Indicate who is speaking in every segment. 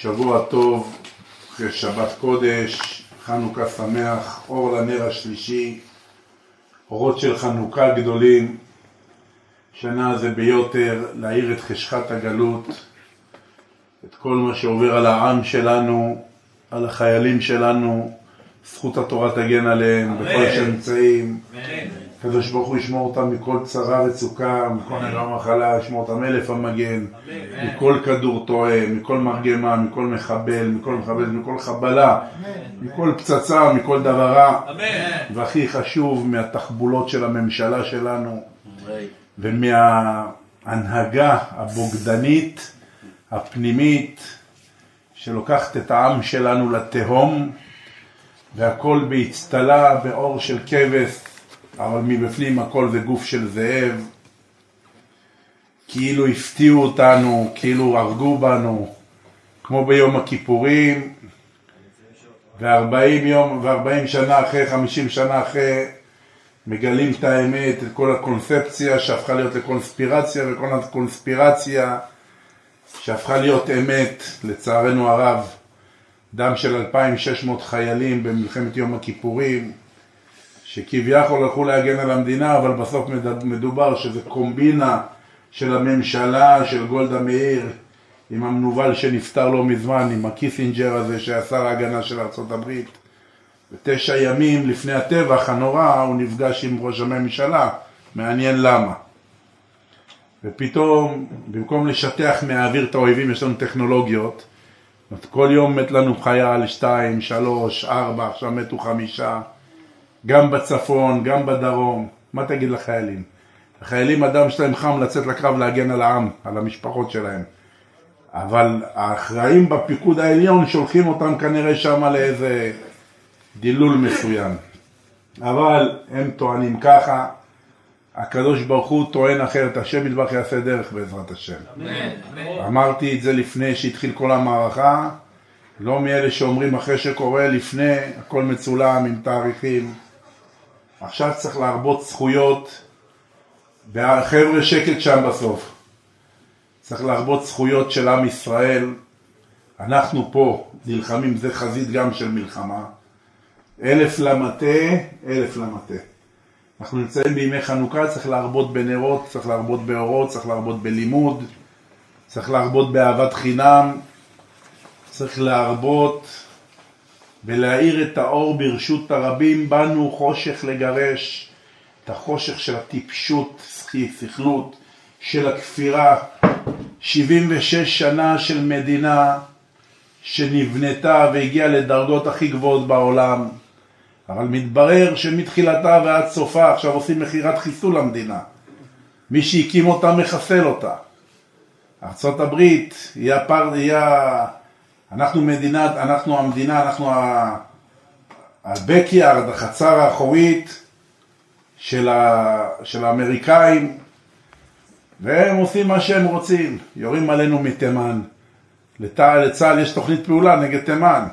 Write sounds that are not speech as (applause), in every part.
Speaker 1: שבוע טוב, אחרי שבת קודש, חנוכה שמח, אור לנר השלישי, אורות של חנוכה גדולים, שנה זה ביותר, להאיר את חשכת הגלות, את כל מה שעובר על העם שלנו, על החיילים שלנו, זכות התורה תגן עליהם, בכל שנמצאים. הקדוש ברוך הוא ישמור אותם מכל צרה וצוקה, מכל נגע מחלה, ישמור אותם אלף המגן, מכל כדור טועה, מכל מרגמה, מכל מחבל, מכל מחבל, מכל חבלה, מכל פצצה, מכל דבר רע, והכי חשוב, מהתחבולות של הממשלה שלנו, ומההנהגה הבוגדנית, הפנימית, שלוקחת את העם שלנו לתהום, והכל באצטלה, באור של כבש, אבל מבפנים הכל זה גוף של זאב, כאילו הפתיעו אותנו, כאילו הרגו בנו, כמו ביום הכיפורים, וארבעים יום, וארבעים שנה אחרי, חמישים שנה אחרי, מגלים את האמת, את כל הקונספציה שהפכה להיות לקונספירציה, וכל הקונספירציה שהפכה להיות אמת, לצערנו הרב, דם של 2,600 חיילים במלחמת יום הכיפורים, שכביכול הלכו להגן על המדינה, אבל בסוף מדובר שזה קומבינה של הממשלה, של גולדה מאיר, עם המנוול שנפטר לא מזמן, עם הקיסינג'ר הזה שהיה שר ההגנה של ארה"ב. ותשע ימים לפני הטבח הנורא הוא נפגש עם ראש הממשלה, מעניין למה. ופתאום, במקום לשטח מהאוויר את האויבים, יש לנו טכנולוגיות. כל יום מת לנו חייל, שתיים, שלוש, ארבע, עכשיו מתו חמישה. גם בצפון, גם בדרום. מה תגיד לחיילים? החיילים, הדם שלהם חם לצאת לקרב להגן על העם, על המשפחות שלהם. אבל האחראים בפיקוד העליון שולחים אותם כנראה שם לאיזה דילול מסוים. אבל הם טוענים ככה, הקדוש ברוך הוא טוען אחרת, השם ידבח יעשה דרך בעזרת השם. אמן. אמרתי את זה לפני שהתחיל כל המערכה, לא מאלה שאומרים אחרי שקורה לפני, הכל מצולם עם תאריכים. עכשיו צריך להרבות זכויות, והחבר'ה שקט שם בסוף. צריך להרבות זכויות של עם ישראל. אנחנו פה נלחמים, זה חזית גם של מלחמה. אלף למטה, אלף למטה. אנחנו נמצאים בימי חנוכה, צריך להרבות בנרות, צריך להרבות באורות, צריך להרבות בלימוד, צריך להרבות באהבת חינם, צריך להרבות ולהאיר את האור ברשות הרבים, באנו חושך לגרש, את החושך של הטיפשות, סכלות, של הכפירה, 76 שנה של מדינה שנבנתה והגיעה לדרגות הכי גבוהות בעולם, אבל מתברר שמתחילתה ועד סופה עכשיו עושים מכירת חיסול למדינה. מי שהקים אותה מחסל אותה. ארה"ב היא הפר... היא אנחנו מדינת, אנחנו המדינה, אנחנו הבקיארד, החצר האחורית של, ה, של האמריקאים, והם עושים מה שהם רוצים, יורים עלינו מתימן. לצה"ל יש תוכנית פעולה נגד תימן.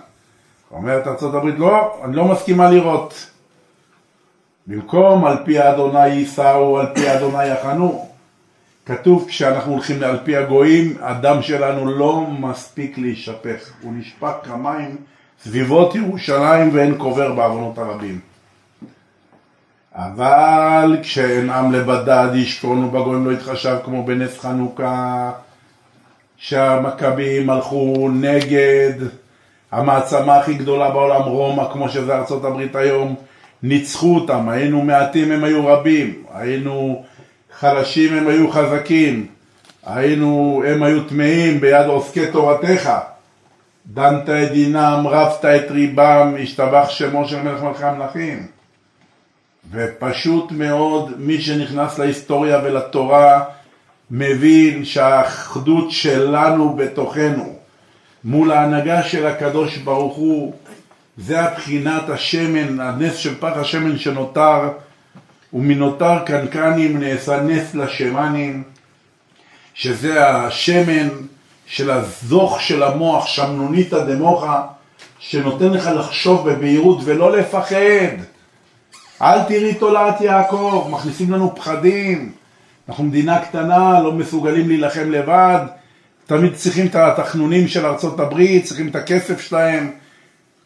Speaker 1: אומרת ארה"ב, לא, אני לא מסכימה לראות. במקום על פי אדוני יישאו, על פי אדוני יחנו. כתוב כשאנחנו הולכים על פי הגויים, הדם שלנו לא מספיק להישפך, הוא נשפך כמים סביבות ירושלים ואין קובר בעוונות הרבים. אבל כשאין עם לבדד ישכון ובגויים לא יתחשב כמו בנס חנוכה, שהמכבים הלכו נגד המעצמה הכי גדולה בעולם, רומא, כמו שזה ארצות הברית היום, ניצחו אותם, היינו מעטים, הם היו רבים, היינו חלשים הם היו חזקים, היינו, הם היו טמאים ביד עוסקי תורתך. דנת את דינם, רבת את ריבם, השתבח שמו של מלך מלכי המלכים. ופשוט מאוד, מי שנכנס להיסטוריה ולתורה, מבין שהאחדות שלנו בתוכנו, מול ההנהגה של הקדוש ברוך הוא, זה הבחינת השמן, הנס של פח השמן שנותר ומנותר קנקנים נעשה נס לשמנים, שזה השמן של הזוך של המוח, שמנוניתא דמוחה, שנותן לך לחשוב בבהירות ולא לפחד. אל תראי תולעת יעקב, מכניסים לנו פחדים. אנחנו מדינה קטנה, לא מסוגלים להילחם לבד. תמיד צריכים את התחנונים של ארצות הברית, צריכים את הכסף שלהם,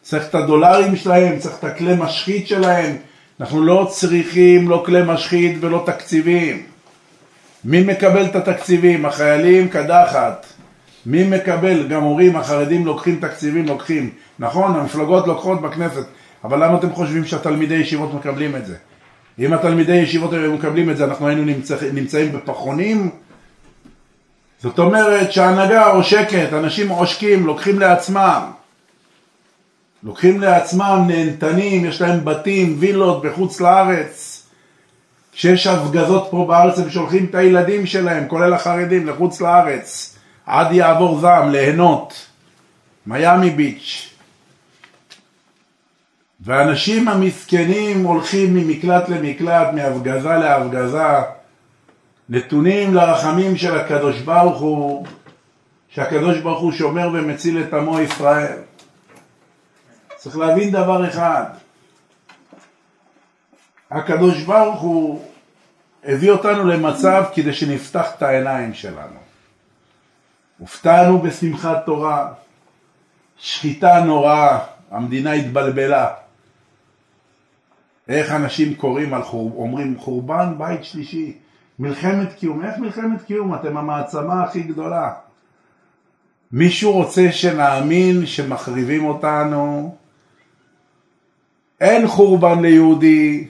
Speaker 1: צריך את הדולרים שלהם, צריך את הכלי משחית שלהם. אנחנו לא צריכים לא כלי משחית ולא תקציבים. מי מקבל את התקציבים? החיילים קדחת. מי מקבל? גם הורים, החרדים לוקחים תקציבים, לוקחים. נכון, המפלגות לוקחות בכנסת, אבל למה אתם חושבים שהתלמידי ישיבות מקבלים את זה? אם התלמידי ישיבות היו מקבלים את זה, אנחנו היינו נמצא, נמצאים בפחונים? זאת אומרת שההנהגה עושקת, אנשים עושקים, לוקחים לעצמם. לוקחים לעצמם נהנתנים, יש להם בתים, וילות בחוץ לארץ. כשיש הפגזות פה בארץ הם שולחים את הילדים שלהם, כולל החרדים, לחוץ לארץ. עד יעבור זעם, ליהנות. מיאמי ביץ'. והאנשים המסכנים הולכים ממקלט למקלט, מהפגזה להפגזה, נתונים לרחמים של הקדוש ברוך הוא, שהקדוש ברוך הוא שומר ומציל את עמו ישראל. צריך להבין דבר אחד, הקדוש ברוך הוא הביא אותנו למצב כדי שנפתח את העיניים שלנו. הופתענו בשמחת תורה, שחיטה נוראה, המדינה התבלבלה. איך אנשים קוראים חור... אומרים חורבן בית שלישי, מלחמת קיום. איך מלחמת קיום? אתם המעצמה הכי גדולה. מישהו רוצה שנאמין שמחריבים אותנו? אין חורבן ליהודי.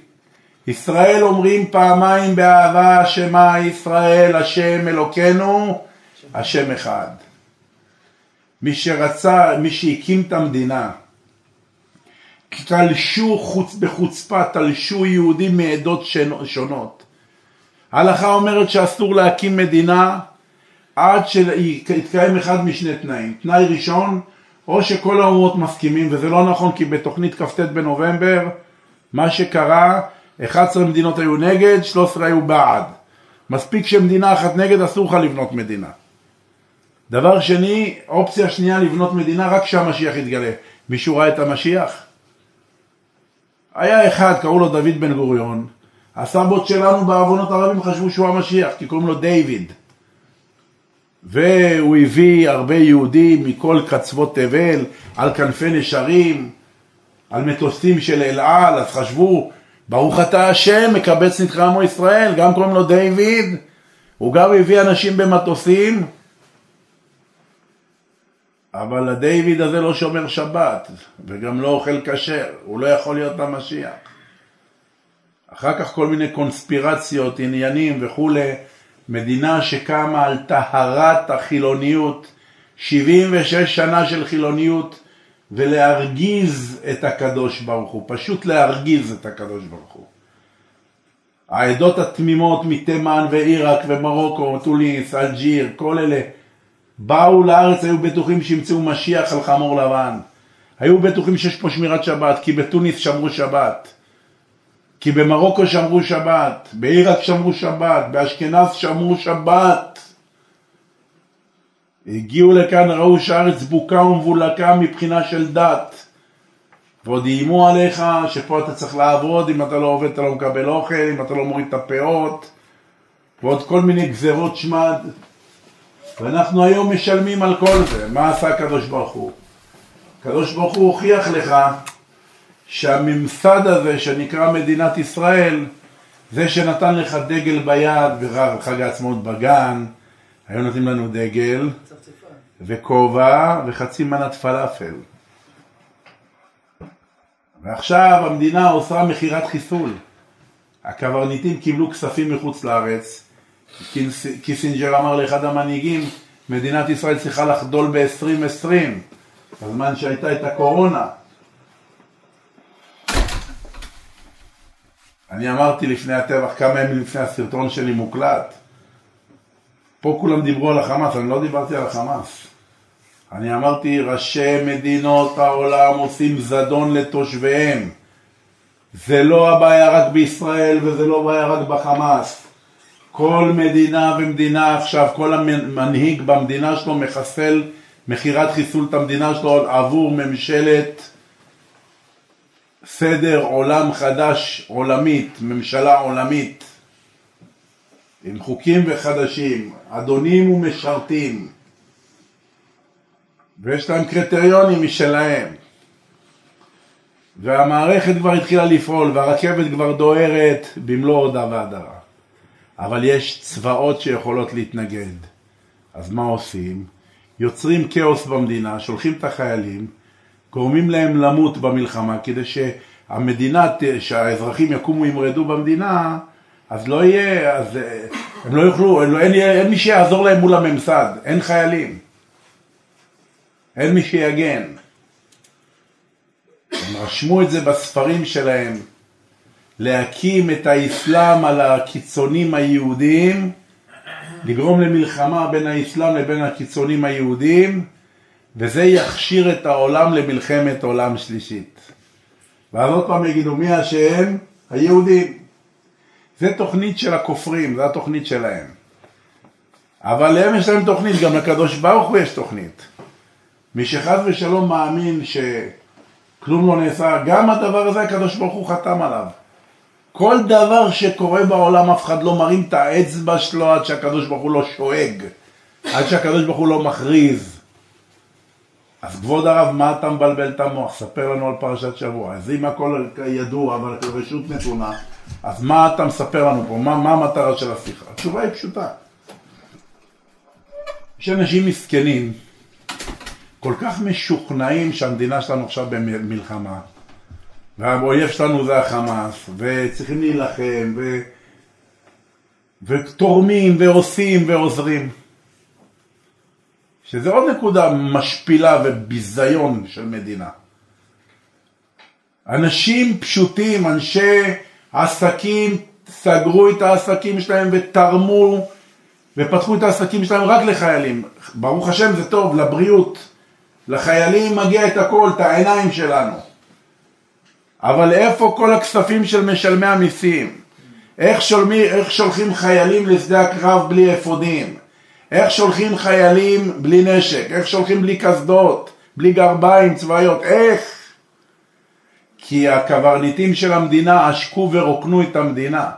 Speaker 1: ישראל אומרים פעמיים באהבה, שמע ישראל, השם אלוקינו, השם אחד. מי שרצה, מי שהקים את המדינה, תלשו חוץ, בחוצפה, תלשו יהודים מעדות שונות. ההלכה אומרת שאסור להקים מדינה עד שיתקיים אחד משני תנאים. תנאי ראשון, או שכל האומות מסכימים, וזה לא נכון כי בתוכנית כ"ט בנובמבר, מה שקרה, 11 מדינות היו נגד, 13 היו בעד. מספיק שמדינה אחת נגד, אסור לך לבנות מדינה. דבר שני, אופציה שנייה לבנות מדינה רק כשהמשיח יתגלה. מישהו ראה את המשיח? היה אחד, קראו לו דוד בן גוריון. הסבות שלנו בעוונות הרבים חשבו שהוא המשיח, כי קוראים לו דיוויד. והוא הביא הרבה יהודים מכל קצוות תבל, על כנפי נשרים, על מטוסים של אל על, אז חשבו, ברוך אתה השם, מקבץ נתך עמו ישראל, גם קוראים לו דיוויד, הוא גם הביא אנשים במטוסים, אבל הדיוויד הזה לא שומר שבת, וגם לא אוכל כשר, הוא לא יכול להיות המשיח. אחר כך כל מיני קונספירציות, עניינים וכולי, מדינה שקמה על טהרת החילוניות, 76 שנה של חילוניות, ולהרגיז את הקדוש ברוך הוא, פשוט להרגיז את הקדוש ברוך הוא. העדות התמימות מתימן ועיראק ומרוקו, טוליס, אלג'יר, כל אלה, באו לארץ, היו בטוחים שימצאו משיח על חמור לבן. היו בטוחים שיש פה שמירת שבת, כי בתוניס שמרו שבת. כי במרוקו שמרו שבת, בעיראק שמרו שבת, באשכנז שמרו שבת. הגיעו לכאן, ראו שהארץ בוקה ומבולקה מבחינה של דת. ועוד איימו עליך שפה אתה צריך לעבוד, אם אתה לא עובד אתה לא מקבל אוכל, אם אתה לא מוריד את הפאות, ועוד כל מיני גזרות שמד. ואנחנו היום משלמים על כל זה. מה עשה הקדוש ברוך הוא? הקדוש ברוך הוא הוכיח לך שהממסד הזה שנקרא מדינת ישראל, זה שנתן לך דגל ביד בחג העצמאות בגן, היו נותנים לנו דגל וכובע וחצי מנת פלאפל. ועכשיו המדינה עושה מכירת חיסול. הקברניטים קיבלו כספים מחוץ לארץ, קיסינג'ר אמר לאחד המנהיגים, מדינת ישראל צריכה לחדול ב-2020, בזמן שהייתה את הקורונה. אני אמרתי לפני הטבח, כמה ימים לפני הסרטון שלי מוקלט. פה כולם דיברו על החמאס, אני לא דיברתי על החמאס. אני אמרתי, ראשי מדינות העולם עושים זדון לתושביהם. זה לא הבעיה רק בישראל וזה לא הבעיה רק בחמאס. כל מדינה ומדינה עכשיו, כל המנהיג במדינה שלו מחסל מכירת חיסול את המדינה שלו עבור ממשלת סדר עולם חדש עולמית, ממשלה עולמית, עם חוקים וחדשים, אדונים ומשרתים. ויש להם קריטריונים משלהם. והמערכת כבר התחילה לפעול, והרכבת כבר דוהרת במלוא הודה והדרה. אבל יש צבאות שיכולות להתנגד. אז מה עושים? יוצרים כאוס במדינה, שולחים את החיילים, גורמים להם למות במלחמה, כדי שהמדינה, שהאזרחים יקומו ימרדו במדינה, אז לא יהיה, אז אה, הם לא יוכלו, אין, אין, אין מי שיעזור להם מול הממסד, אין חיילים. אין מי שיגן. הם רשמו את זה בספרים שלהם, להקים את האסלאם על הקיצונים היהודים, לגרום למלחמה בין האסלאם לבין הקיצונים היהודים, וזה יכשיר את העולם למלחמת עולם שלישית. ואז עוד פעם יגידו, מי אשם? היהודים. זה תוכנית של הכופרים, זו התוכנית שלהם. אבל להם יש להם תוכנית, גם לקדוש ברוך הוא יש תוכנית. מי שחס ושלום מאמין שכלום לא נעשה, גם הדבר הזה הקדוש ברוך הוא חתם עליו. כל דבר שקורה בעולם אף אחד לא מרים את האצבע שלו עד שהקדוש ברוך הוא לא שואג, עד שהקדוש ברוך הוא לא מכריז. אז כבוד הרב, מה אתה מבלבל את המוח? ספר לנו על פרשת שבוע. אז אם הכל ידוע, אבל רשות נתונה, אז מה אתה מספר לנו פה? מה, מה המטרה של השיחה? התשובה היא פשוטה. יש אנשים מסכנים, כל כך משוכנעים שהמדינה שלנו עכשיו במלחמה, והאויב שלנו זה החמאס, וצריכים להילחם, ו... ותורמים ועושים ועוזרים. שזה עוד נקודה משפילה וביזיון של מדינה. אנשים פשוטים, אנשי עסקים, סגרו את העסקים שלהם ותרמו ופתחו את העסקים שלהם רק לחיילים. ברוך השם זה טוב, לבריאות. לחיילים מגיע את הכל, את העיניים שלנו. אבל איפה כל הכספים של משלמי המיסים? איך, שולמי, איך שולחים חיילים לשדה הקרב בלי אפודים? איך שולחים חיילים בלי נשק? איך שולחים בלי קסדות? בלי גרביים צבאיות? איך? כי הקברניטים של המדינה עשקו ורוקנו את המדינה.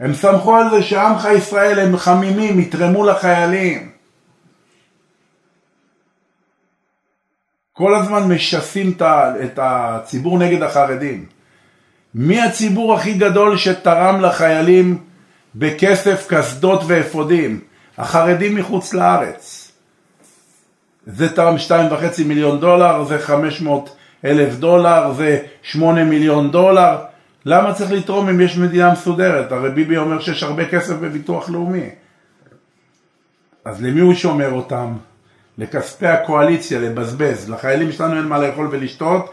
Speaker 1: הם סמכו על זה שעמך ישראל הם חמימים, יתרמו לחיילים. כל הזמן משסים את הציבור נגד החרדים. מי הציבור הכי גדול שתרם לחיילים בכסף, קסדות ואפודים? החרדים מחוץ לארץ. זה תרם 2.5 מיליון דולר, זה 500 אלף דולר, זה 8 מיליון דולר. למה צריך לתרום אם יש מדינה מסודרת? הרי ביבי אומר שיש הרבה כסף בביטוח לאומי. אז למי הוא שומר אותם? לכספי הקואליציה, לבזבז. לחיילים שלנו אין מה לאכול ולשתות,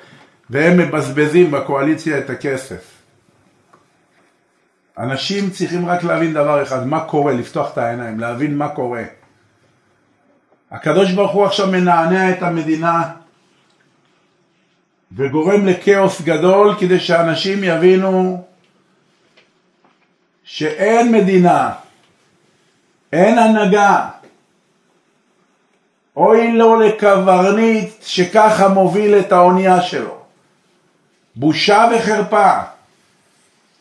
Speaker 1: והם מבזבזים בקואליציה את הכסף. אנשים צריכים רק להבין דבר אחד, מה קורה, לפתוח את העיניים, להבין מה קורה. הקדוש ברוך הוא עכשיו מנענע את המדינה וגורם לכאוס גדול כדי שאנשים יבינו שאין מדינה, אין הנהגה, אוי לו לקברניט שככה מוביל את האונייה שלו. בושה וחרפה.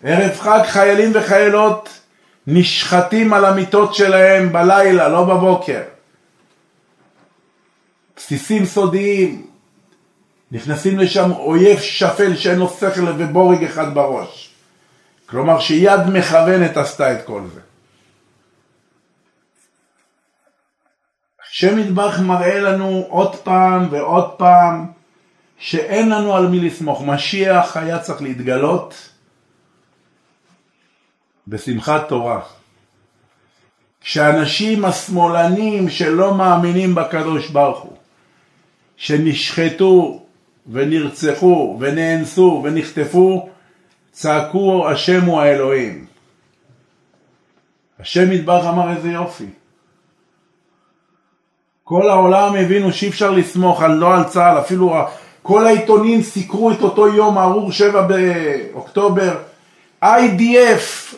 Speaker 1: ערב חג חיילים וחיילות נשחטים על המיטות שלהם בלילה, לא בבוקר. בסיסים סודיים, נכנסים לשם אויב שפל שאין לו שכל ובורג אחד בראש. כלומר שיד מכוונת עשתה את כל זה. השם ידברך מראה לנו עוד פעם ועוד פעם שאין לנו על מי לסמוך. משיח היה צריך להתגלות בשמחת תורה. כשאנשים השמאלנים שלא מאמינים בקדוש ברוך הוא, שנשחטו ונרצחו ונאנסו ונחטפו, צעקו השם הוא האלוהים. השם ידברך אמר איזה יופי. כל העולם הבינו שאי אפשר לסמוך על לא על צה"ל, אפילו כל העיתונים סיקרו את אותו יום ארור 7 באוקטובר, IDF,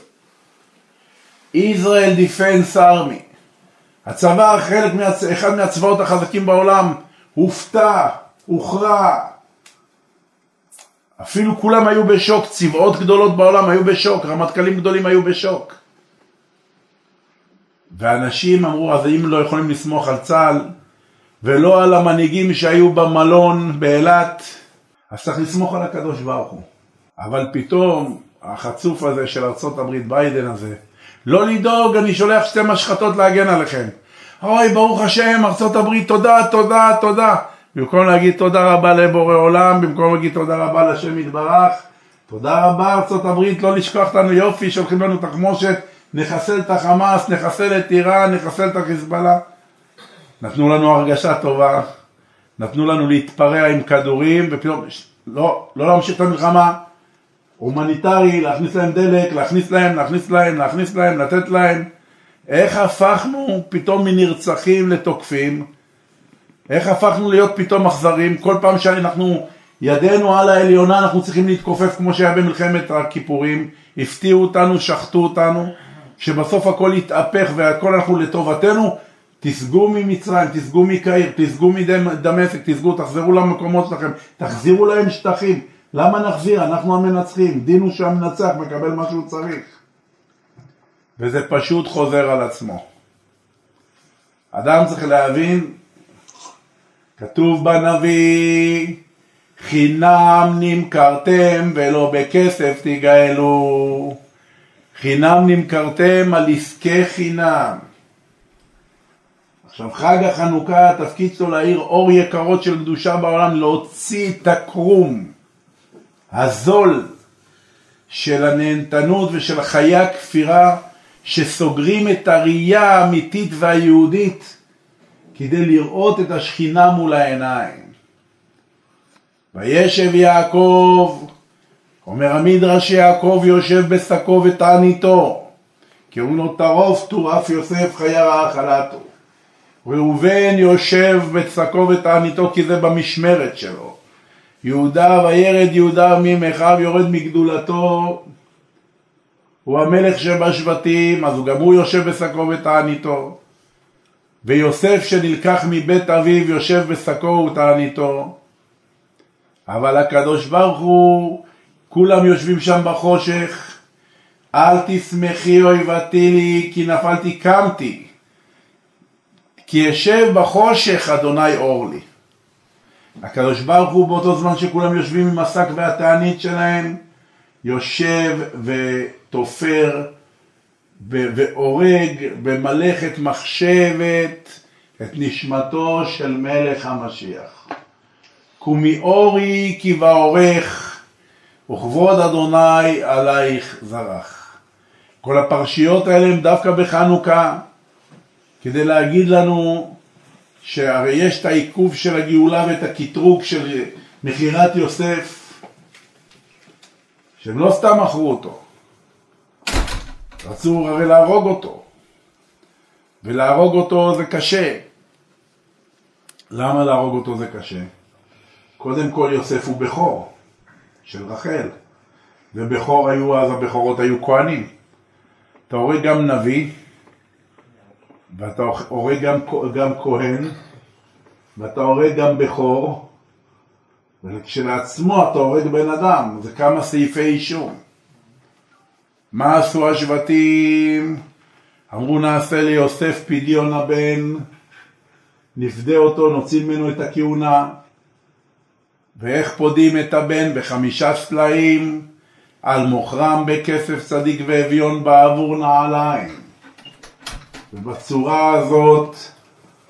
Speaker 1: Israel Defense Army, הצבא, חלק, מהצ... אחד מהצבאות החזקים בעולם, הופתע, הוכרע, אפילו כולם היו בשוק, צבאות גדולות בעולם היו בשוק, רמטכ"לים גדולים היו בשוק. ואנשים אמרו, אז אם לא יכולים לסמוך על צה"ל, ולא על המנהיגים שהיו במלון באילת, אז צריך לסמוך על הקדוש ברוך הוא. אבל פתאום החצוף הזה של ארה"ב, ביידן הזה, לא לדאוג, אני שולח שתי משחטות להגן עליכם. אוי, ברוך השם, ארה"ב, תודה, תודה, תודה. במקום להגיד תודה רבה לבורא עולם, במקום להגיד תודה רבה לשם יתברך, תודה רבה ארה"ב, לא לשכוח אותנו יופי, שולחים לנו תחמושת, נחסל את החמאס, נחסל את איראן, נחסל את החיזבאללה. נתנו לנו הרגשה טובה, נתנו לנו להתפרע עם כדורים, ופתאום, לא, לא להמשיך את המלחמה, הומניטרי, להכניס להם דלק, להכניס להם, להכניס להם, להכניס להם, לתת להם. איך הפכנו פתאום מנרצחים לתוקפים? איך הפכנו להיות פתאום אכזרים? כל פעם שאנחנו, ידנו על העליונה, אנחנו צריכים להתכופף כמו שהיה במלחמת הכיפורים. הפתיעו אותנו, שחטו אותנו, שבסוף הכל התהפך והכל אנחנו לטובתנו. תסגו ממצרים, תסגו מקהיר, תסגו מדמשק, תסגו, תחזרו למקומות שלכם, תחזירו להם שטחים. למה נחזיר? אנחנו המנצחים. דין הוא שהמנצח מקבל מה שהוא צריך. וזה פשוט חוזר על עצמו. אדם צריך להבין, כתוב בנביא, חינם נמכרתם ולא בכסף תגאלו. חינם נמכרתם על עסקי חינם. עכשיו חג החנוכה, התפקיד שלו להאיר אור יקרות של קדושה בעולם, להוציא את הקרום הזול של הנהנתנות ושל חיי הכפירה שסוגרים את הראייה האמיתית והיהודית כדי לראות את השכינה מול העיניים. וישב יעקב, אומר המדרש יעקב יושב בשקו ותעניתו, כי אומרים לו טרוף טורף יוסף חיירה חלתו. ראובן יושב בשקו ותעניתו כי זה במשמרת שלו. יהודה וירד יהודה ממאחיו יורד מגדולתו הוא המלך שבשבטים, אז גם הוא יושב בשקו ותעניתו. ויוסף שנלקח מבית אביו יושב בשקו ותעניתו. אבל הקדוש ברוך הוא, כולם יושבים שם בחושך. אל תשמחי אויבתי לי כי נפלתי קמתי. כי אשב בחושך אדוני אור לי. הקדוש ברוך הוא באותו זמן שכולם יושבים עם השק והתענית שלהם, יושב ותופר והורג במלאכת מחשבת את נשמתו של מלך המשיח. קומי אורי כי באורך וכבוד אדוני עלייך זרח. כל הפרשיות האלה הם דווקא בחנוכה כדי להגיד לנו שהרי יש את העיכוב של הגאולה ואת הקטרוג של מכירת יוסף שהם לא סתם מכרו אותו, רצו הרי להרוג אותו, ולהרוג אותו זה קשה. למה להרוג אותו זה קשה? קודם כל יוסף הוא בכור של רחל, ובכור היו אז, הבכורות היו כהנים. אתה הורג גם נביא, ואתה הורג גם, גם כהן, ואתה הורג גם בכור, וכשלעצמו אתה הורג בן אדם, זה כמה סעיפי אישום. מה עשו השבטים? אמרו נעשה ליוסף פדיון הבן, נפדה אותו, נוציא ממנו את הכהונה. ואיך פודים את הבן? בחמישה סלעים, על מוכרם בכסף צדיק ואביון בעבור נעליים. ובצורה הזאת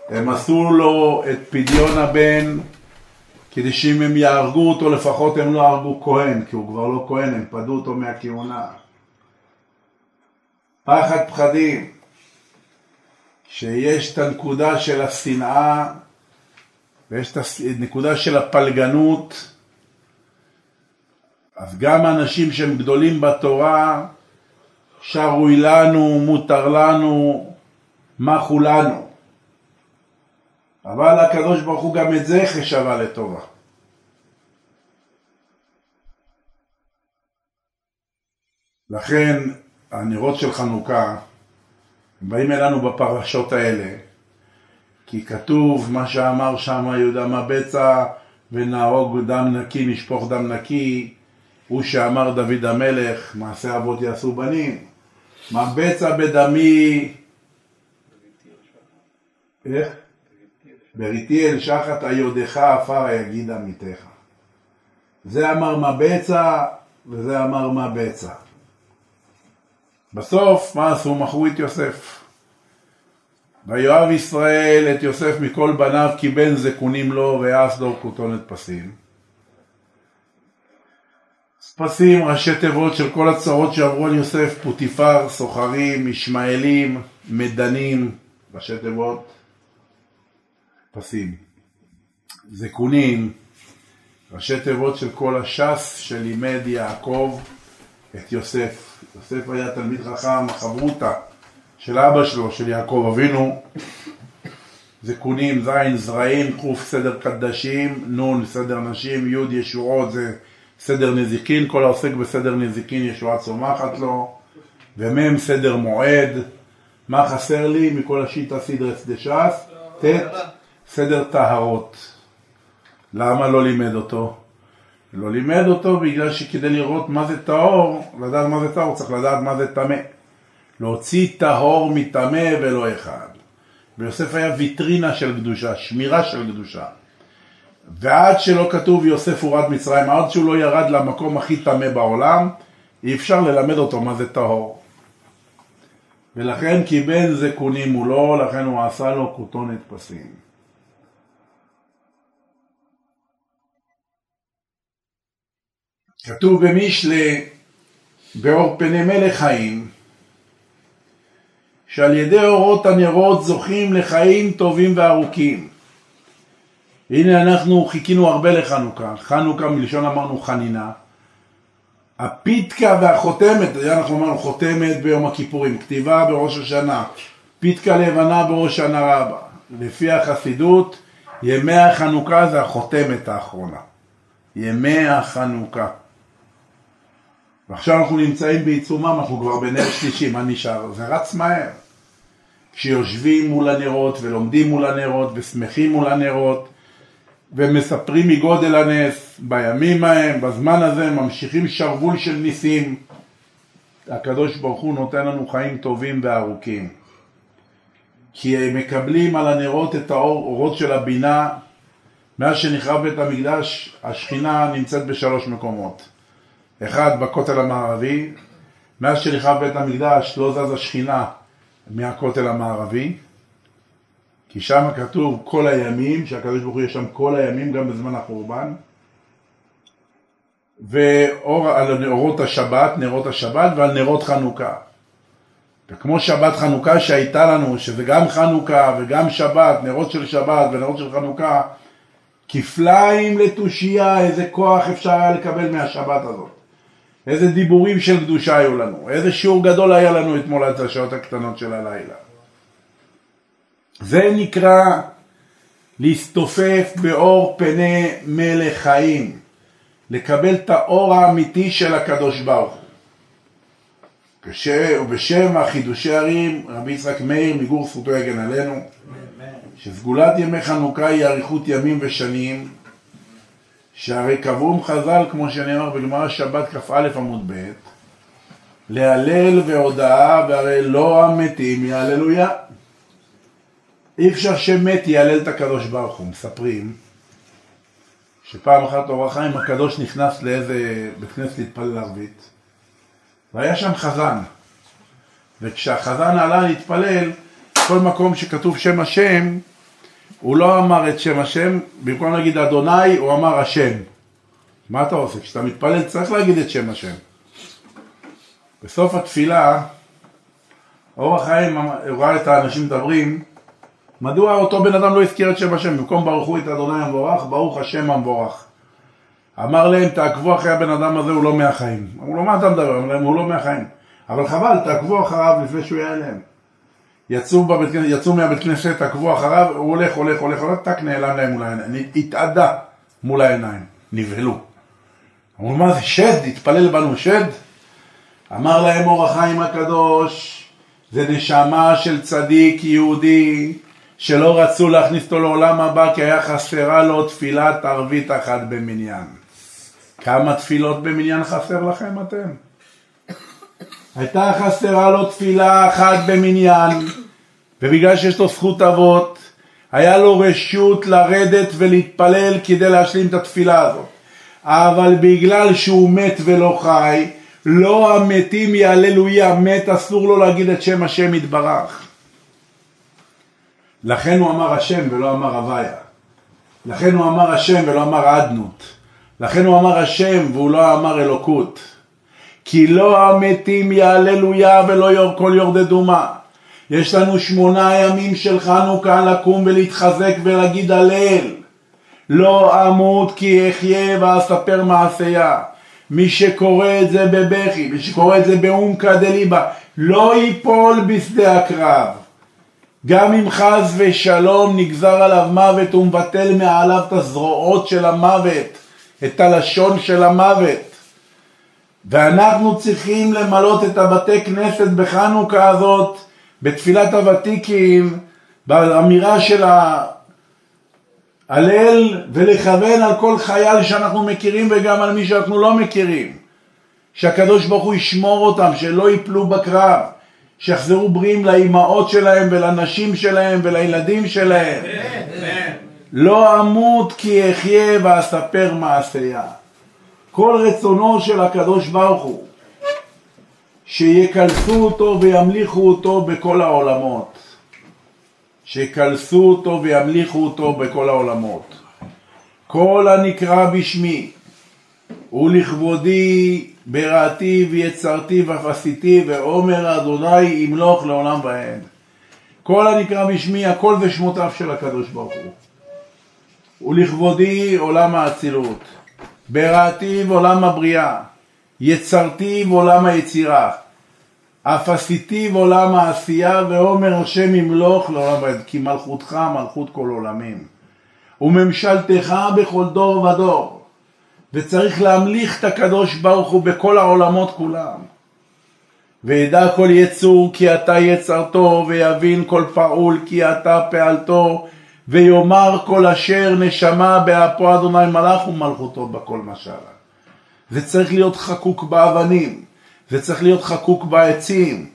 Speaker 1: הם עשו לו את פדיון הבן כדי שאם הם יהרגו אותו לפחות הם לא הרגו כהן, כי הוא כבר לא כהן, הם פדו אותו מהכהונה. פחד פחדים, שיש את הנקודה של השנאה ויש את הנקודה של הפלגנות, אז גם אנשים שהם גדולים בתורה, שרוי לנו, מותר לנו, מחו לנו. אבל הקדוש ברוך הוא גם את זה חשבה לטובה. לכן הנרות של חנוכה באים אלינו בפרשות האלה כי כתוב מה שאמר שם יהודה מה בצע ונהרוג דם נקי נשפוך דם נקי הוא שאמר דוד המלך מעשה אבות יעשו בנים מה בצע בדמי איך? בריתי אל שחת היודך עפר יגיד עמיתך. זה אמר מה בצע וזה אמר מה בצע. בסוף, מה עשו? מכרו את יוסף. ויואב ישראל את יוסף מכל בניו כי בן זקונים לו ויעש לו כותונת פסים. פסים, ראשי תיבות של כל הצרות שעברו על יוסף, פוטיפר, סוחרים, ישמעאלים, מדנים, ראשי תיבות, פסים. זקונים, ראשי תיבות של כל הש"ס שלימד יעקב את יוסף. יוסף היה תלמיד חכם, חברותא של אבא שלו, של יעקב אבינו. זקונים, זין, זרעים, קוף, סדר קדשים, נון, סדר נשים, יוד, ישועות, זה סדר נזיקין, כל העוסק בסדר נזיקין ישועה צומחת לו, ומ' סדר מועד, מה חסר לי מכל השיטה סדרס דש"ס? ט' סדר טהרות. למה לא לימד אותו? לא לימד אותו בגלל שכדי לראות מה זה טהור, לדעת מה זה טהור צריך לדעת מה זה טמא. להוציא טהור מטמא ולא אחד. ויוסף היה ויטרינה של קדושה, שמירה של קדושה. ועד שלא כתוב יוסף הורד מצרים, עד שהוא לא ירד למקום הכי טמא בעולם, אי אפשר ללמד אותו מה זה טהור. ולכן קיבל זקונים מולו, לכן הוא עשה לו כותונת פסים. כתוב במשלי, באור פני מלך חיים, שעל ידי אורות הנרות זוכים לחיים טובים וארוכים. הנה אנחנו חיכינו הרבה לחנוכה, חנוכה מלשון אמרנו חנינה. הפיתקה והחותמת, אנחנו אמרנו חותמת ביום הכיפורים, כתיבה בראש השנה, פיתקה לבנה בראש שנה רבה. לפי החסידות, ימי החנוכה זה החותמת האחרונה. ימי החנוכה. ועכשיו אנחנו נמצאים בעיצומם, אנחנו כבר בנר שלישי, מה נשאר? זה רץ מהר. כשיושבים מול הנרות ולומדים מול הנרות ושמחים מול הנרות ומספרים מגודל הנס, בימים ההם, בזמן הזה, ממשיכים שרוול של ניסים. הקדוש ברוך הוא נותן לנו חיים טובים וארוכים. כי הם מקבלים על הנרות את האורות של הבינה. מאז שנחרב בית המקדש, השכינה נמצאת בשלוש מקומות. אחד, בכותל המערבי. מאז שנחרב בית המקדש לא זז השכינה מהכותל המערבי. כי שם כתוב כל הימים, שהקדוש ברוך הוא יש שם כל הימים גם בזמן החורבן. ואור על נרות השבת, נרות השבת ועל נרות חנוכה. וכמו שבת חנוכה שהייתה לנו, שזה גם חנוכה וגם שבת, נרות של שבת ונרות של חנוכה, כפליים לתושייה, איזה כוח אפשר היה לקבל מהשבת הזאת. איזה דיבורים של קדושה היו לנו, איזה שיעור גדול היה לנו אתמול עד השעות הקטנות של הלילה. זה נקרא להסתופף באור פני מלך חיים, לקבל את האור האמיתי של הקדוש ברוך הוא. ובשם החידושי ערים, רבי יצחק מאיר מגור זכותו יגן עלינו, שסגולת ימי חנוכה היא אריכות ימים ושנים, שהרי קבעום חז"ל, כמו שנאמר בגמרא שבת כ"א עמוד ב', להלל והודאה, והרי לא המתים יהללויה. אי אפשר שמת יהלל את הקדוש ברוך הוא. מספרים שפעם אחת אור החיים הקדוש נכנס לאיזה בית כנסת להתפלל ערבית, והיה שם חזן. וכשהחזן עלה להתפלל, כל מקום שכתוב שם השם, הוא לא אמר את שם השם, במקום להגיד אדוני, הוא אמר השם. מה אתה עושה? כשאתה מתפלל צריך להגיד את שם השם. בסוף התפילה, אור החיים ראה את האנשים מדברים, מדוע אותו בן אדם לא הזכיר את שם השם? במקום ברכו את אדוני המבורך, ברוך השם המבורך. אמר להם, תעקבו אחרי הבן אדם הזה, הוא לא מהחיים. אמרו לו, מה אתה מדבר? אמר להם, הוא לא מהחיים. אבל חבל, תעקבו אחריו לפני שהוא ייעלם. יצאו, בבית, יצאו מהבית כנסת, עקבו אחריו, הוא הולך, הולך, הולך, הולך, טק, נעלם להם מול העיניים. התאדה מול העיניים, נבהלו. אמרו, מה זה שד? התפלל בנו שד? אמר להם אור החיים הקדוש, זה נשמה של צדיק יהודי שלא רצו להכניס אותו לעולם הבא כי היה חסרה לו תפילת ערבית אחת במניין. כמה תפילות במניין חסר לכם אתם? הייתה חסרה לו תפילה אחת במניין, ובגלל שיש לו זכות אבות, היה לו רשות לרדת ולהתפלל כדי להשלים את התפילה הזאת. אבל בגלל שהוא מת ולא חי, לא המתים יהללויה, מת אסור לו להגיד את שם השם יתברך. לכן הוא אמר השם ולא אמר הוויה. לכן הוא אמר השם ולא אמר אדנות. לכן הוא אמר השם והוא לא אמר אלוקות. כי לא המתים יהללויה ולא כל יורדי דומה. יש לנו שמונה ימים של חנוכה לקום ולהתחזק ולהגיד הלל. לא אמות כי אחיה ואספר מעשייה. מי שקורא את זה בבכי, מי שקורא את זה באומקא דליבה, לא ייפול בשדה הקרב. גם אם חס ושלום נגזר עליו מוות הוא מבטל מעליו את הזרועות של המוות, את הלשון של המוות. ואנחנו צריכים למלות את הבתי כנסת בחנוכה הזאת, בתפילת הוותיקים, באמירה של ההלל ולכוון על כל חייל שאנחנו מכירים וגם על מי שאנחנו לא מכירים. שהקדוש ברוך הוא ישמור אותם, שלא ייפלו בקרב. שיחזרו בריאים לאימהות שלהם ולנשים שלהם ולילדים שלהם. לא אמות כי אחיה ואספר מעשייה. כל רצונו של הקדוש ברוך הוא שיקלסו אותו וימליכו אותו בכל העולמות. שיקלסו אותו וימליכו אותו בכל העולמות. כל הנקרא בשמי ולכבודי בראתי ויצרתי ואף עשיתי ועומר אדוני ימלוך לעולם ועד. כל הנקרא בשמי הכל זה שמותיו של הקדוש ברוך הוא. ולכבודי עולם האצילות, בראתי ועולם הבריאה, יצרתי ועולם היצירה, אף עשיתי ועולם העשייה ועומר השם ימלוך לעולם ועד, כי מלכותך מלכות כל עולמים, וממשלתך בכל דור ודור. וצריך להמליך את הקדוש ברוך הוא בכל העולמות כולם. וידע כל יצור כי אתה יצרתו, ויבין כל פעול כי אתה פעלתו, ויאמר כל אשר נשמה באפו אדוני מלאך ומלכותו בכל משלה. זה צריך להיות חקוק באבנים, זה צריך להיות חקוק בעצים,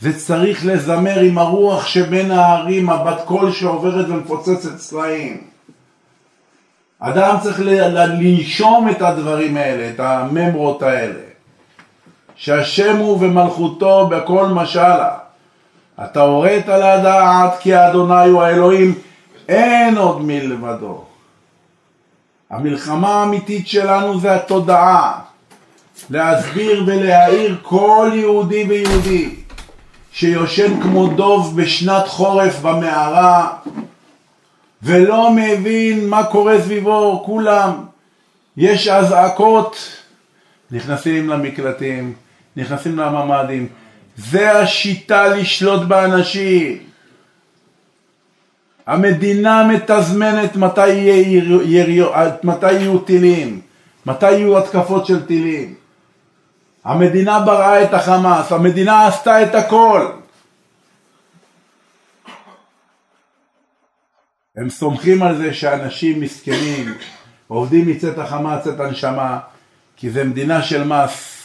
Speaker 1: זה צריך לזמר עם הרוח שבין ההרים, הבת קול שעוברת ומפוצצת צלעים. אדם צריך לנשום את הדברים האלה, את הממרות האלה. שהשם הוא ומלכותו בכל משלה. אתה הורית לדעת כי האדוני הוא האלוהים, אין עוד מלבדו. המלחמה האמיתית שלנו זה התודעה. להסביר ולהעיר כל יהודי ויהודי שיושן כמו דוב בשנת חורף במערה ולא מבין מה קורה סביבו, כולם, יש אזעקות, נכנסים למקלטים, נכנסים לממ"דים, זה השיטה לשלוט באנשים. המדינה מתזמנת מתי, יהיה מתי יהיו טילים, מתי יהיו התקפות של טילים. המדינה בראה את החמאס, המדינה עשתה את הכל. הם סומכים על זה שאנשים מסכנים עובדים מצאת החמה צאת הנשמה כי זה מדינה של מס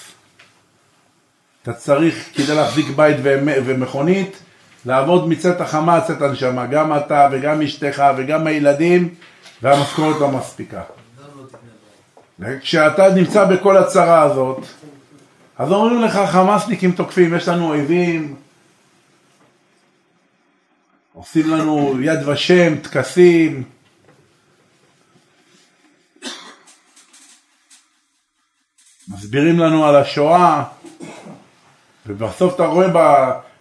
Speaker 1: אתה צריך כדי להחזיק בית ומכונית לעבוד מצאת החמה עד צאת הנשמה גם אתה וגם אשתך וגם הילדים והמשכורת לא מספיקה וכשאתה נמצא בכל הצרה הזאת אז אומרים לך חמאסניקים תוקפים יש לנו אויבים עושים לנו יד ושם, טקסים. מסבירים לנו על השואה, ובסוף אתה רואה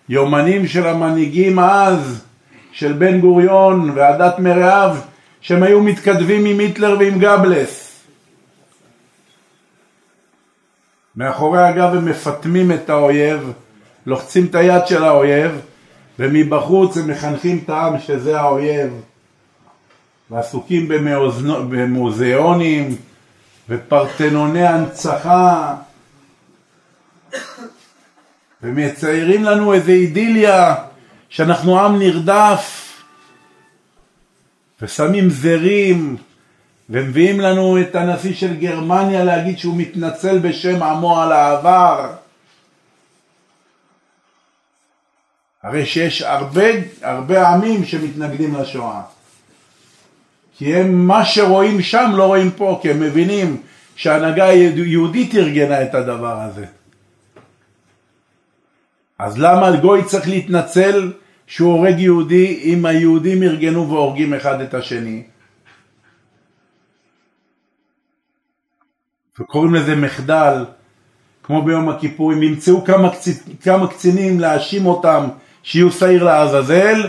Speaker 1: ביומנים של המנהיגים אז, של בן גוריון ועדת מרעיו, שהם היו מתכתבים עם היטלר ועם גבלס. מאחורי הגב הם מפטמים את האויב, לוחצים את היד של האויב, ומבחוץ הם מחנכים את העם שזה האויב, ועסוקים במוזיאונים ופרטנוני הנצחה, ומציירים לנו איזה אידיליה שאנחנו עם נרדף, ושמים זרים, ומביאים לנו את הנשיא של גרמניה להגיד שהוא מתנצל בשם עמו על העבר. הרי שיש הרבה, הרבה עמים שמתנגדים לשואה. כי הם מה שרואים שם לא רואים פה, כי הם מבינים שההנהגה היהודית ארגנה את הדבר הזה. אז למה גוי צריך להתנצל שהוא הורג יהודי אם היהודים ארגנו והורגים אחד את השני? וקוראים לזה מחדל, כמו ביום הכיפורים, ימצאו כמה, קצ... כמה קצינים להאשים אותם שיהיו שעיר לעזאזל,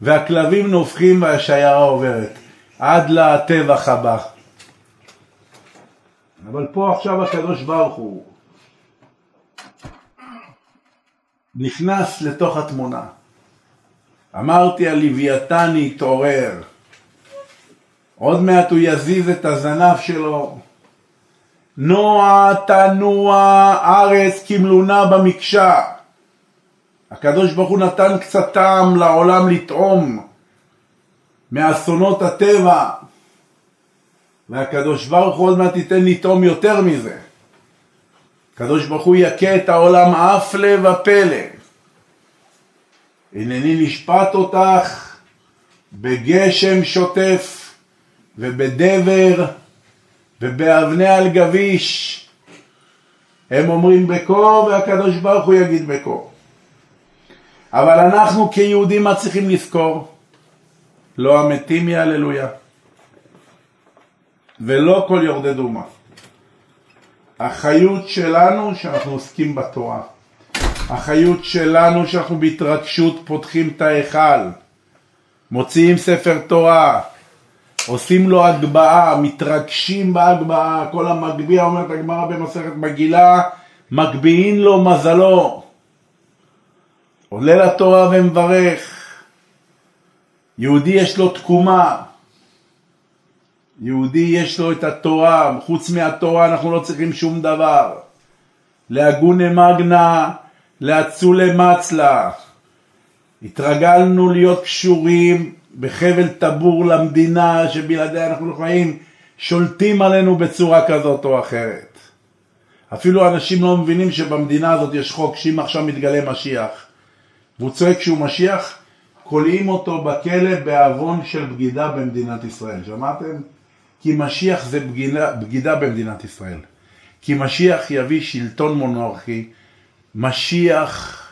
Speaker 1: והכלבים נובחים והשיירה עוברת, עד לטבח הבא. אבל פה עכשיו הקדוש ברוך הוא נכנס לתוך התמונה. אמרתי הלוויתן יתעורר, עוד מעט הוא יזיז את הזנב שלו, נוע תנוע ארץ כמלונה במקשה. הקדוש ברוך הוא נתן קצת טעם לעולם לטעום מאסונות הטבע, והקדוש ברוך הוא עוד מעט ייתן לטעום יותר מזה. הקדוש ברוך הוא יכה את העולם הפלא ופלא. הנני נשפט אותך בגשם שוטף ובדבר ובאבני על גביש. הם אומרים בקור והקדוש ברוך הוא יגיד בקור. אבל אנחנו כיהודים מה צריכים לזכור? לא המתים יהללויה ולא כל יורדי דומה. החיות שלנו שאנחנו עוסקים בתורה. החיות שלנו שאנחנו בהתרגשות פותחים את ההיכל, מוציאים ספר תורה, עושים לו הגבהה, מתרגשים בהגבהה, כל המגביה אומרת הגמרא במסכת מגילה, מגביהין לו מזלו. עולה לתורה ומברך. יהודי יש לו תקומה, יהודי יש לו את התורה, חוץ מהתורה אנחנו לא צריכים שום דבר. להגונה מגנה, לאצולי מצלה. התרגלנו להיות קשורים בחבל טבור למדינה שבלעדיה אנחנו חיים, שולטים עלינו בצורה כזאת או אחרת. אפילו אנשים לא מבינים שבמדינה הזאת יש חוק שאם עכשיו מתגלה משיח והוא צועק שהוא משיח, כולאים אותו בכלא בעוון של בגידה במדינת ישראל. שמעתם? כי משיח זה בגידה, בגידה במדינת ישראל. כי משיח יביא שלטון מונרכי, משיח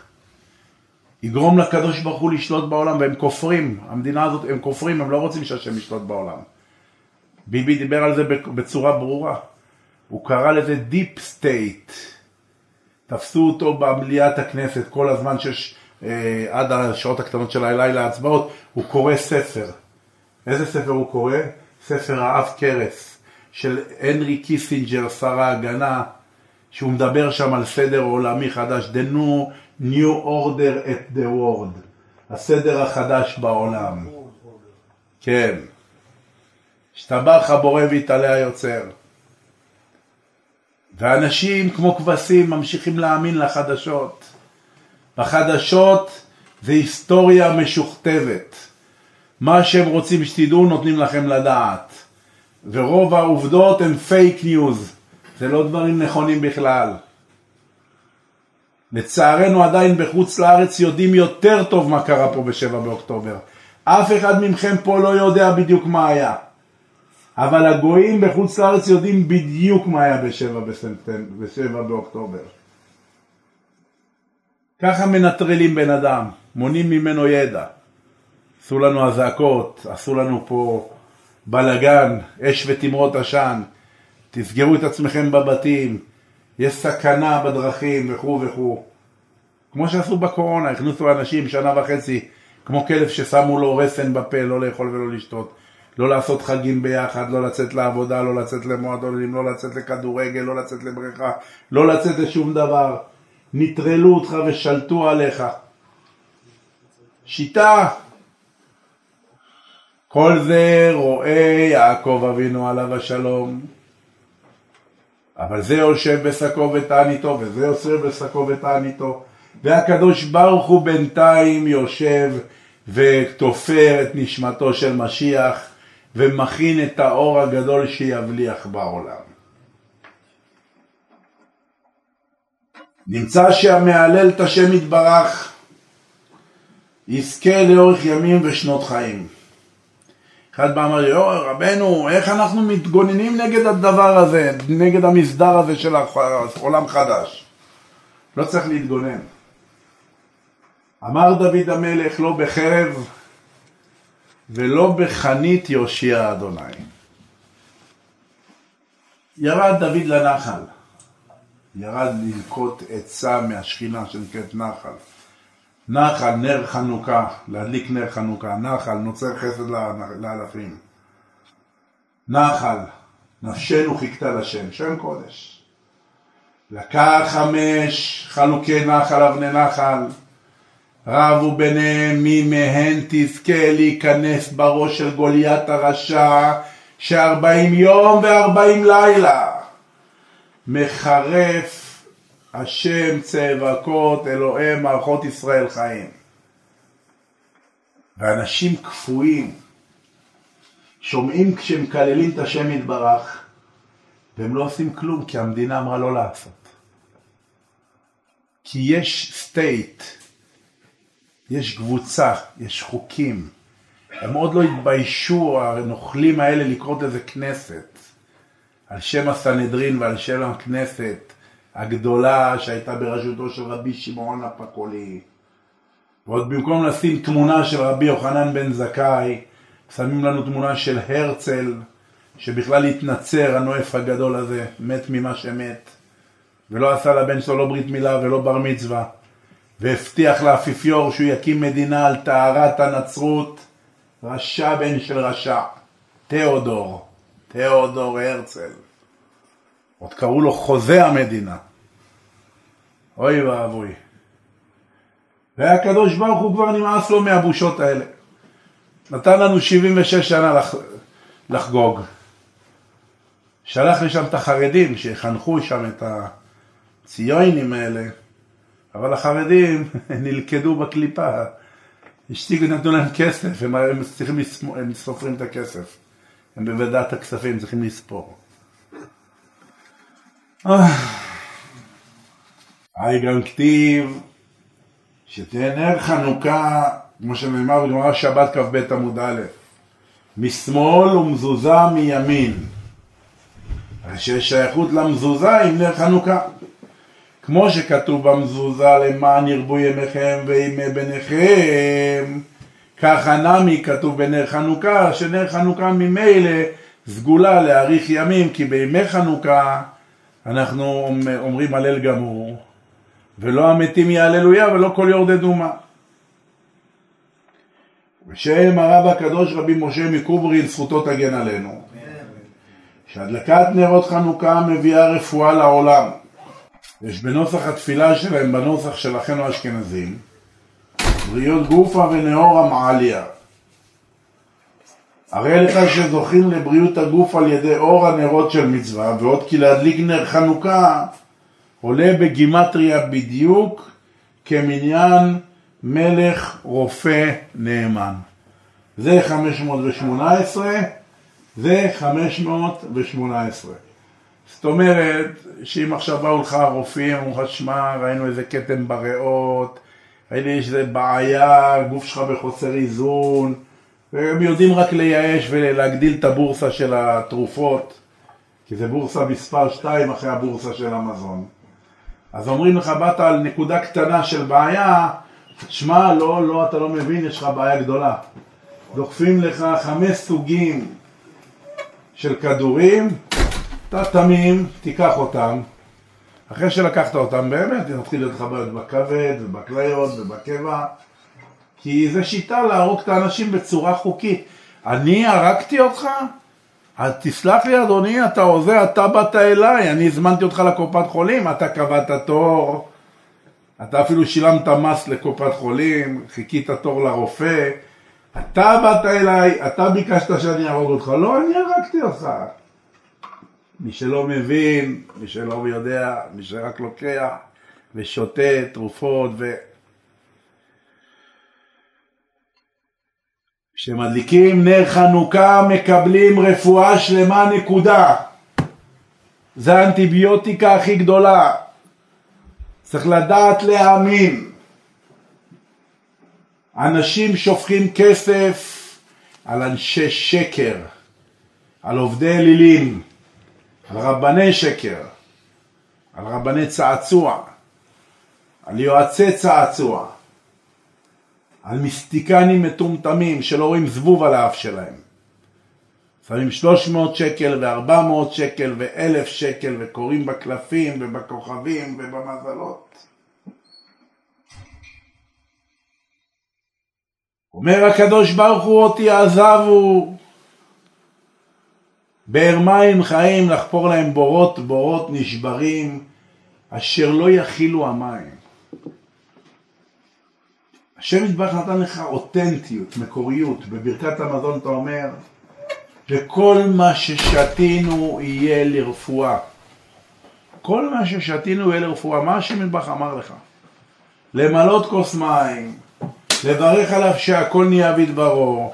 Speaker 1: יגרום לקדוש ברוך הוא לשלוט בעולם, והם כופרים, המדינה הזאת, הם כופרים, הם לא רוצים שהשם ישלוט בעולם. ביבי דיבר על זה בצורה ברורה. הוא קרא לזה deep state. תפסו אותו במליאת הכנסת כל הזמן שיש, אה, עד השעות הקטנות של הלילה הצבעות, הוא קורא ספר. איזה ספר הוא קורא? ספר האב קרס של הנרי קיסינג'ר, שר ההגנה, שהוא מדבר שם על סדר עולמי חדש, The New, new Order at the World, הסדר החדש בעולם. כן. השתבח הבורא והתעלה היוצר. ואנשים כמו כבשים ממשיכים להאמין לחדשות. בחדשות זה היסטוריה משוכתבת. מה שהם רוצים שתדעו נותנים לכם לדעת. ורוב העובדות הן fake news, זה לא דברים נכונים בכלל. לצערנו עדיין בחוץ לארץ יודעים יותר טוב מה קרה פה בשבע באוקטובר. אף אחד מכם פה לא יודע בדיוק מה היה. אבל הגויים בחוץ לארץ יודעים בדיוק מה היה בשבע, בספטמבר, בשבע באוקטובר. ככה מנטרלים בן אדם, מונעים ממנו ידע. עשו לנו אזעקות, עשו לנו פה בלגן, אש ותמרות עשן, תסגרו את עצמכם בבתים, יש סכנה בדרכים וכו' וכו'. כמו שעשו בקורונה, הכניסו אנשים שנה וחצי כמו כלב ששמו לו רסן בפה, לא לאכול ולא לשתות. לא לעשות חגים ביחד, לא לצאת לעבודה, לא לצאת למועדונים, לא לצאת לכדורגל, לא לצאת לבריכה, לא לצאת לשום דבר. נטרלו אותך ושלטו עליך. שיטה. כל זה רואה יעקב אבינו עליו השלום. אבל זה יושב בשקו ותעניתו, וזה יושב בשקו ותעניתו. והקדוש ברוך הוא בינתיים יושב ותופר את נשמתו של משיח ומכין את האור הגדול שיבליח בעולם. נמצא שהמהלל את השם יתברך יזכה לאורך ימים ושנות חיים. אחד בא אמר אוי רבנו, איך אנחנו מתגוננים נגד הדבר הזה, נגד המסדר הזה של עולם חדש? לא צריך להתגונן. אמר דוד המלך, לא בחרב ולא בחנית יושיע אדוני. ירד דוד לנחל, ירד ללקוט עצה מהשכינה שנקראת נחל. נחל, נר חנוכה, להדליק נר חנוכה, נחל, נוצר חסד לאלפים. נחל, נפשנו חיכתה לשם, שם קודש. לקח חמש חלוקי נחל, אבני נחל, רבו ביניהם מי מהן תזכה להיכנס בראש של גוליית הרשע שארבעים יום וארבעים לילה מחרף השם צאבקות אלוהי מערכות ישראל חיים. ואנשים קפואים שומעים כשמקללים את השם יתברך והם לא עושים כלום כי המדינה אמרה לא לעשות. כי יש סטייט, יש קבוצה, יש חוקים. הם עוד לא התביישו, הנוכלים האלה, לקרוא לזה כנסת. על שם הסנהדרין ועל שם הכנסת הגדולה שהייתה בראשותו של רבי שמעון הפקולי. ועוד במקום לשים תמונה של רבי יוחנן בן זכאי, שמים לנו תמונה של הרצל, שבכלל התנצר, הנואף הגדול הזה, מת ממה שמת, ולא עשה לבן שלו לא ברית מילה ולא בר מצווה, והבטיח לאפיפיור שהוא יקים מדינה על טהרת הנצרות, רשע בן של רשע, תיאודור, תיאודור הרצל. עוד קראו לו חוזה המדינה. אוי ואבוי. והקדוש ברוך הוא כבר נמאס לו מהבושות האלה. נתן לנו 76 שנה לח... לחגוג. שלח לשם את החרדים שיחנכו שם את הציונים האלה, אבל החרדים (laughs) נלכדו בקליפה, השתיקו, נתנו להם כסף, הם, הם צריכים, לספור, הם סופרים את הכסף, הם בוועדת הכספים צריכים לספור. היי גם כתיב שתהיה נר חנוכה, כמו שנאמר בגמרא שבת כ"ב עמוד א', משמאל ומזוזה מימין. שיש שייכות למזוזה עם נר חנוכה. כמו שכתוב במזוזה למען ירבו ימיכם וימי בניכם, ככה נמי כתוב בנר חנוכה, שנר חנוכה ממילא סגולה להאריך ימים, כי בימי חנוכה אנחנו אומרים הלל גמור, ולא המתים יהללויה ולא כל יורדי דומה. בשם הרב הקדוש רבי משה מקוברין, זכותו תגן עלינו. שהדלקת נרות חנוכה מביאה רפואה לעולם. יש בנוסח התפילה שלהם, בנוסח של אחינו האשכנזים, בריאות גופה ונאור המעליה. הרי לך שזוכים לבריאות הגוף על ידי אור הנרות של מצווה, ועוד כי להדליק נר חנוכה עולה בגימטריה בדיוק כמניין מלך רופא נאמן. זה 518 זה 518. זאת אומרת, שאם עכשיו באו לך הרופאים, אמרו לך, שמע, ראינו איזה כתם בריאות, ראינו איזה בעיה, הגוף שלך בחוסר איזון, והם יודעים רק לייאש ולהגדיל את הבורסה של התרופות, כי זה בורסה מספר 2 אחרי הבורסה של המזון. אז אומרים לך, באת על נקודה קטנה של בעיה, שמע, לא, לא, אתה לא מבין, יש לך בעיה גדולה. דוחפים לך חמש סוגים של כדורים, אתה תמים, תיקח אותם. אחרי שלקחת אותם, באמת, נתחיל להיות לך בעיות בכבד ובכליות ובקבע, כי זו שיטה להרוג את האנשים בצורה חוקית. אני הרגתי אותך? אז תסלח לי אדוני, אתה עוזר, אתה באת אליי, אני הזמנתי אותך לקופת חולים, אתה קבעת תור, אתה אפילו שילמת מס לקופת חולים, חיכית תור לרופא, אתה באת אליי, אתה ביקשת שאני אהרוג אותך, לא, אני הרגתי אותך. מי שלא מבין, מי שלא יודע, מי שרק לוקח ושותה תרופות ו... כשמדליקים נר חנוכה מקבלים רפואה שלמה נקודה. זה האנטיביוטיקה הכי גדולה. צריך לדעת להאמין. אנשים שופכים כסף על אנשי שקר, על עובדי אלילים, על רבני שקר, על רבני צעצוע, על יועצי צעצוע, על מיסטיקנים מטומטמים שלא רואים זבוב על האף שלהם. שמים 300 שקל ו-400 שקל ו-1,000 שקל וקוראים בקלפים ובכוכבים ובמזלות. אומר הקדוש ברוך הוא אותי עזבו באר מים חיים לחפור להם בורות בורות נשברים אשר לא יכילו המים. השם יתברך נתן לך אותנטיות, מקוריות, בברכת המזון אתה אומר וכל מה ששתינו יהיה לרפואה. כל מה ששתינו יהיה לרפואה. מה השם יתברך אמר לך? למלות כוס מים, לברך עליו שהכל נהיה בדברו,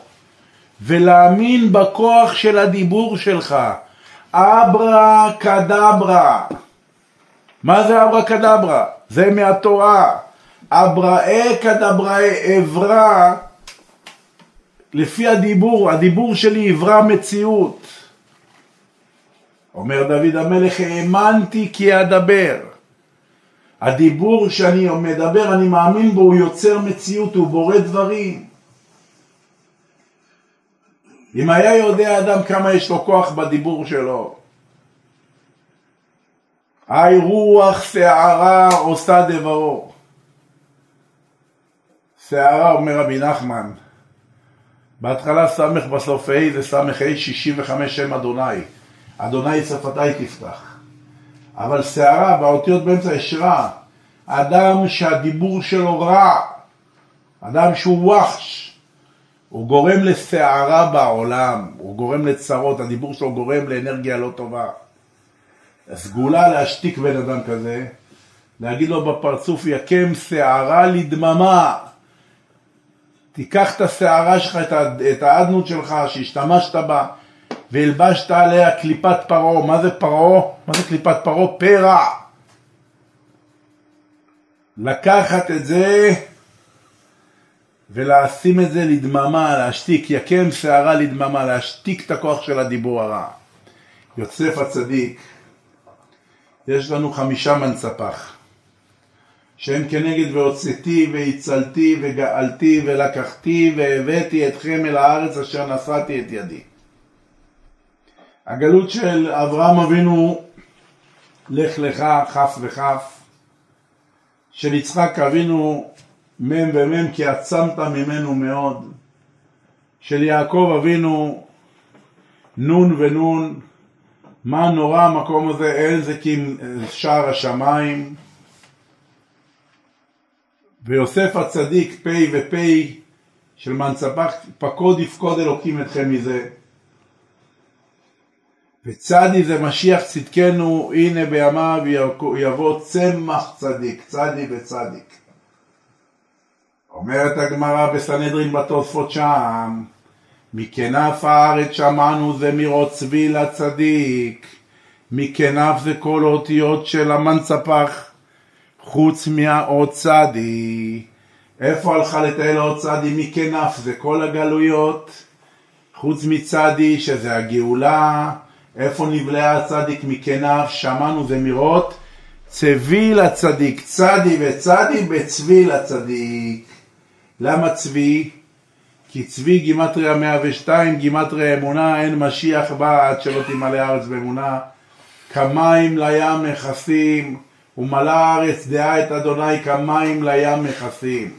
Speaker 1: ולהאמין בכוח של הדיבור שלך. אברה קדברה. מה זה אברה קדברה? זה מהתורה. אבראי קדבראי אברה לפי הדיבור, הדיבור שלי עברה מציאות. אומר דוד המלך, האמנתי כי אדבר. הדיבור שאני מדבר, אני מאמין בו, הוא יוצר מציאות, הוא בורא דברים. אם היה יודע אדם כמה יש לו כוח בדיבור שלו, היי רוח שערה עושה דברו. שערה, אומר רבי נחמן, בהתחלה סמך בסוף ה' זה סמך ה' 65 שם אדוני. אדוני שפתי תפתח. אבל שערה, באותיות באמצע יש רע. אדם שהדיבור שלו רע, אדם שהוא וחש, הוא גורם לסערה בעולם, הוא גורם לצרות, הדיבור שלו גורם לאנרגיה לא טובה. הסגולה להשתיק בן אדם כזה, להגיד לו בפרצוף יקם שערה לדממה. תיקח את השערה שלך, את האדנות שלך שהשתמשת בה והלבשת עליה קליפת פרעה. מה זה פרעה? מה זה קליפת פרעה? פרע. לקחת את זה ולשים את זה לדממה, להשתיק, יקם שערה לדממה, להשתיק את הכוח של הדיבור הרע. יוסף הצדיק, יש לנו חמישה מנצפח. שהם כנגד והוצאתי והצלתי וגאלתי ולקחתי והבאתי אתכם אל הארץ אשר נשאתי את ידי. הגלות של אברהם אבינו לך לך כף וכף של יצחק אבינו מ' ומ' כי עצמת ממנו מאוד של יעקב אבינו נון ונון מה נורא המקום הזה אין זה כי שער השמיים ויוסף הצדיק פ' ופ' של מנצפח, פקוד יפקוד אלוקים אתכם מזה. וצדי זה משיח צדקנו, הנה בימיו יבוא צמח צדיק, צדי וצדיק. אומרת הגמרא בסנהדרין בתוספות שם, מכנף הארץ שמענו זמירות צבי לצדיק, מכנף זה כל האותיות של המנצפח. חוץ מהאות צדי. איפה הלכה לטייל האות צדי? מכנף זה כל הגלויות, חוץ מצדי שזה הגאולה, איפה נבלעה הצדיק מכנף? שמענו זמירות, צבי לצדיק, צדי וצדי בצבי לצדיק. למה צבי? כי צבי גימטריה 102, גימטריה אמונה, אין משיח בא עד שלא תמלא הארץ באמונה. כמים לים מכסים, ומלא הארץ דעה את אדוני כמים לים מכסים.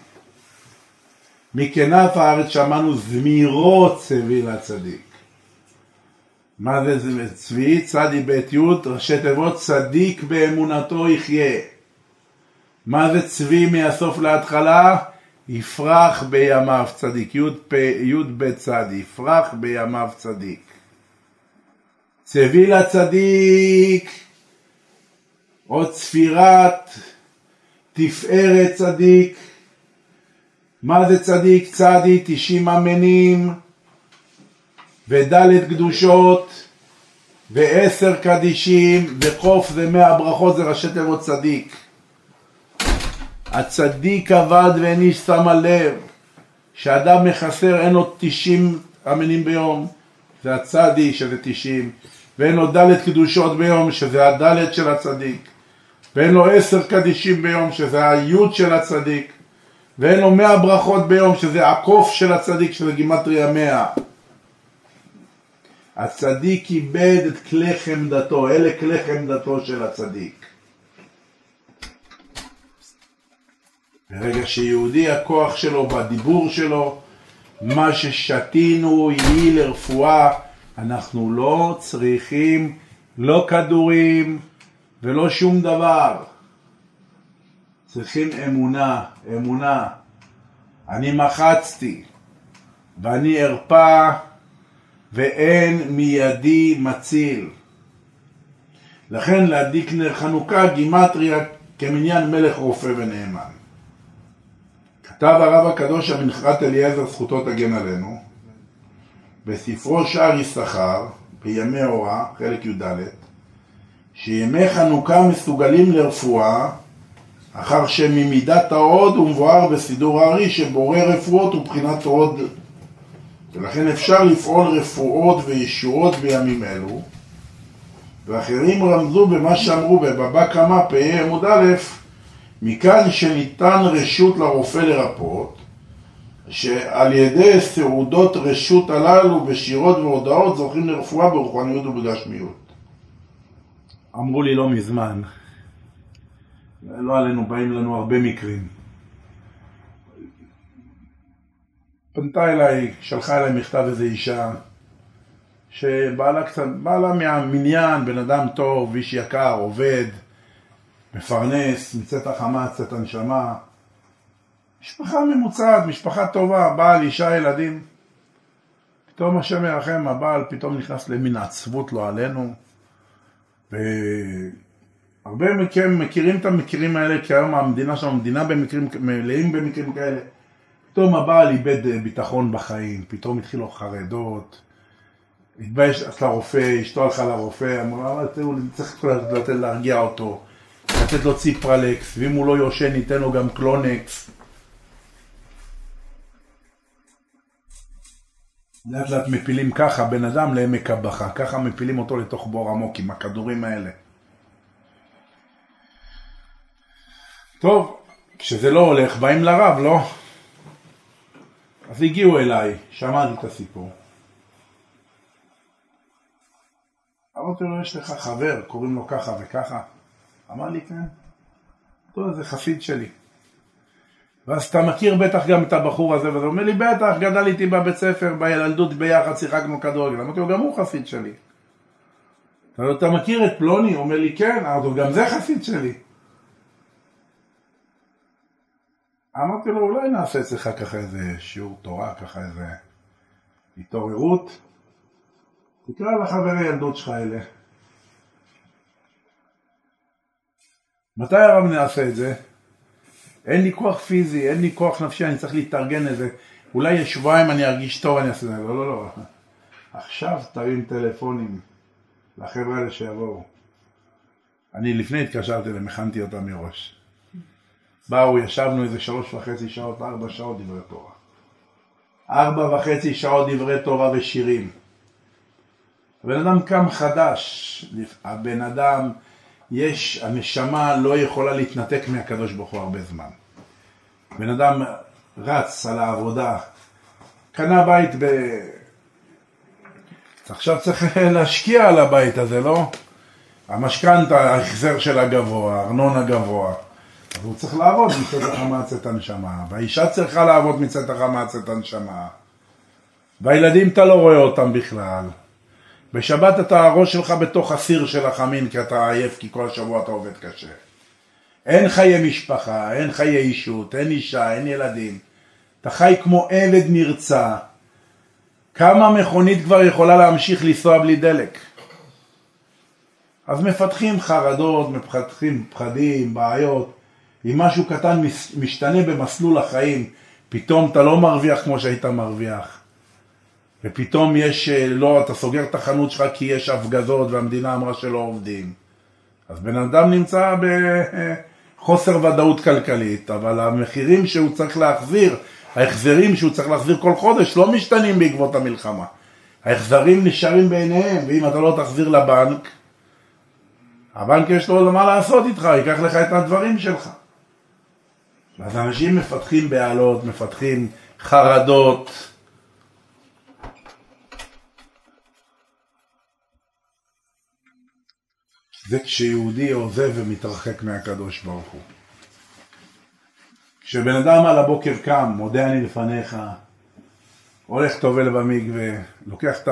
Speaker 1: מכנף הארץ שמענו זמירות צבי לצדיק. מה זה צבי? צדי בית י' ראשי תיבות צדיק באמונתו יחיה. מה זה צבי מהסוף להתחלה? יפרח בימיו צדיק, י' ב' צדי, יפרח בימיו צדיק. צבי לצדיק עוד צפירת תפארת צדיק. מה זה צדיק? צדי תשעים אמנים ודלת קדושות ועשר קדישים וחוף זה מאה ברכות זה ראשי תיבות צדיק. הצדיק עבד ואין איש על לב שאדם מחסר אין לו תשעים אמינים ביום, זה הצדי שזה תשעים, ואין לו ד' קדושות ביום, שזה הד' של הצדיק, ואין לו עשר קדישים ביום, שזה היוד של הצדיק, ואין לו מאה ברכות ביום, שזה הקוף של הצדיק, שזה גימטריה מאה. הצדיק איבד את כלי חמדתו, אלה כלי חמדתו של הצדיק. ברגע שיהודי הכוח שלו בדיבור שלו, מה ששתינו יהי לרפואה, אנחנו לא צריכים לא כדורים ולא שום דבר. צריכים אמונה, אמונה. אני מחצתי ואני ארפא ואין מידי מציל. לכן להדליק נר חנוכה גימטריה כמניין מלך רופא ונאמן. כתב הרב הקדוש המנחת אליעזר זכותו תגן עלינו בספרו שער יששכר בימי הוראה, חלק י"ד, שימי חנוכה מסוגלים לרפואה אחר שממידת ההוד הוא מבואר בסידור הארי שבורא רפואות ובחינת הוד ולכן אפשר לפעול רפואות וישועות בימים אלו ואחרים רמזו במה שאמרו בבבא קמא פ"ה עמוד א' מכאן שניתן רשות לרופא לרפות שעל ידי סעודות רשות הללו בשירות והודעות זוכים לרפואה ברוחניות ובגשמיות. אמרו לי לא מזמן, לא עלינו, באים לנו הרבה מקרים. פנתה אליי, שלחה אליי מכתב איזו אישה שבעלה קצת, בעלה מהמניין, בן אדם טוב, איש יקר, עובד, מפרנס, מצאת החמה, צאת הנשמה. משפחה ממוצעת, משפחה טובה, בעל, אישה, ילדים. פתאום השם ירחם, הבעל פתאום נכנס למין עצבות לא עלינו. והרבה מכם מכירים את המקרים האלה, כי היום המדינה שלנו מדינה במקרים, מלאים במקרים כאלה. פתאום הבעל איבד אה, ביטחון בחיים, פתאום התחילו חרדות, התבייש, לרופא, אשתו הלכה לרופא, אמרה, אבל תראו, צריך לתת להרגיע אותו, לתת לו ציפרלקס, ואם הוא לא יושן ניתן לו גם קלונקס. לאט לאט מפילים ככה בן אדם לעמק הבכה, ככה מפילים אותו לתוך בור עמוק עם הכדורים האלה. טוב, כשזה לא הולך, באים לרב, לא? אז הגיעו אליי, שמעתי את הסיפור. אמרתי לו, יש לך חבר, קוראים לו ככה וככה? אמר לי, כן. טוב, זה חסיד שלי. ואז אתה מכיר בטח גם את הבחור הזה, ואתה אומר לי, בטח, גדל איתי בבית ספר, בילדות ביחד, שיחקנו כדורגל. אמרתי לו, גם הוא חסיד שלי. אתה מכיר את פלוני? הוא אומר לי, כן. אמרתי לו, גם זה חסיד שלי. אמרתי לו, אולי נעשה אצלך ככה איזה שיעור תורה, ככה איזה התעוררות. תקרא לחברי ילדות שלך אלה. מתי הרב נעשה את זה? אין לי כוח פיזי, אין לי כוח נפשי, אני צריך להתארגן לזה. אולי שבועיים אני ארגיש טוב, אני אעשה את זה. לא, לא, לא. עכשיו תרים טלפונים לחבר'ה האלה שיבואו. אני לפני התקשרתי אליהם, הכנתי אותם מראש. באו, ישבנו איזה שלוש וחצי שעות, ארבע שעות דברי תורה. ארבע וחצי שעות דברי תורה ושירים. הבן אדם קם חדש, הבן אדם, יש, הנשמה לא יכולה להתנתק מהקדוש ברוך הוא הרבה זמן. בן אדם רץ על העבודה, קנה בית ב... עכשיו צריך (laughs) להשקיע על הבית הזה, לא? המשכנתה, ההחזר שלה גבוה, ארנונה גבוה. אז הוא צריך לעבוד מצאת החמצת הנשמה, והאישה צריכה לעבוד מצאת החמצת הנשמה, והילדים אתה לא רואה אותם בכלל. בשבת אתה הראש שלך בתוך הסיר של החמין כי אתה עייף כי כל השבוע אתה עובד קשה. אין חיי משפחה, אין חיי אישות, אין אישה, אין ילדים. אתה חי כמו עבד נרצע. כמה מכונית כבר יכולה להמשיך לנסוע בלי דלק? אז מפתחים חרדות, מפתחים פחדים, בעיות. אם משהו קטן משתנה במסלול החיים, פתאום אתה לא מרוויח כמו שהיית מרוויח. ופתאום יש, אה, לא, אתה סוגר את החנות שלך כי יש הפגזות והמדינה אמרה שלא עובדים. אז בן אדם נמצא בחוסר ודאות כלכלית, אבל המחירים שהוא צריך להחזיר ההחזרים שהוא צריך להחזיר כל חודש לא משתנים בעקבות המלחמה. ההחזרים נשארים בעיניהם, ואם אתה לא תחזיר לבנק, הבנק יש לו מה לעשות איתך, ייקח לך את הדברים שלך. אז אנשים מפתחים בהלות, מפתחים חרדות. זה כשיהודי עוזב ומתרחק מהקדוש ברוך הוא. כשבן אדם על הבוקר קם, מודה אני לפניך, הולך טובל במקווה, לוקח את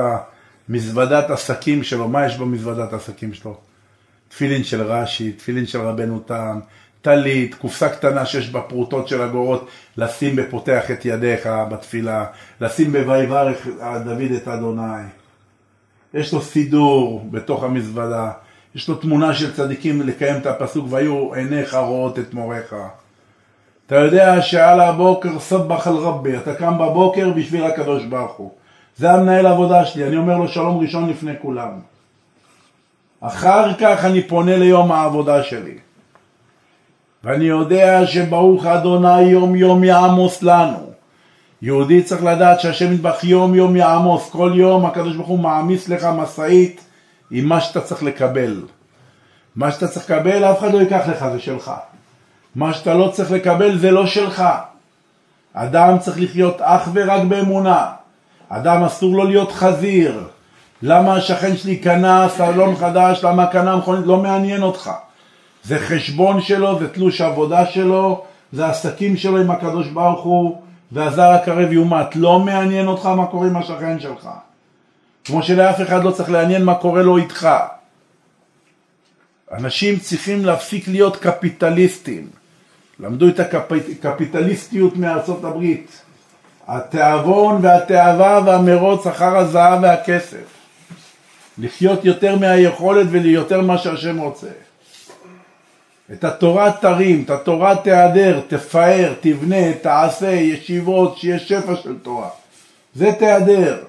Speaker 1: המזוודת עסקים שלו, מה יש במזוודת עסקים שלו? תפילין של רש"י, תפילין של רבנו תם, טלית, קופסה קטנה שיש בה פרוטות של אגורות, לשים בפותח את ידיך בתפילה, לשים ב"ויברך דוד את אדוני". יש לו סידור בתוך המזוודה, יש לו תמונה של צדיקים לקיים את הפסוק והיו עיניך רואות את מוריך. אתה יודע שעל הבוקר סבח על רבי, אתה קם בבוקר בשביל הקדוש ברוך הוא. זה המנהל העבודה שלי, אני אומר לו שלום ראשון לפני כולם. אחר כך אני פונה ליום העבודה שלי. ואני יודע שברוך אדוני יום יום יעמוס לנו. יהודי צריך לדעת שהשם ידבח יום יום יעמוס, כל יום הקדוש ברוך הוא מעמיס לך משאית עם מה שאתה צריך לקבל. מה שאתה צריך לקבל אף אחד לא ייקח לך, זה שלך. מה שאתה לא צריך לקבל זה לא שלך. אדם צריך לחיות אך ורק באמונה. אדם אסור לו להיות חזיר. למה השכן שלי קנה סלון חדש, למה קנה מכונית, לא מעניין אותך. זה חשבון שלו, זה תלוש עבודה שלו, זה עסקים שלו עם הקדוש ברוך הוא, והזר הקרב יומת. לא מעניין אותך מה קורה עם השכן שלך. כמו שלאף אחד לא צריך לעניין מה קורה לו איתך. אנשים צריכים להפסיק להיות קפיטליסטים. למדו את הקפיטליסטיות מארצות הברית. התיאבון והתאווה והמרוץ אחר הזהב והכסף. לחיות יותר מהיכולת וליותר מה שהשם רוצה. את התורה תרים, את התורה תהדר, תפאר, תבנה, תעשה, ישיבות, שיהיה שפע של תורה. זה תהדר.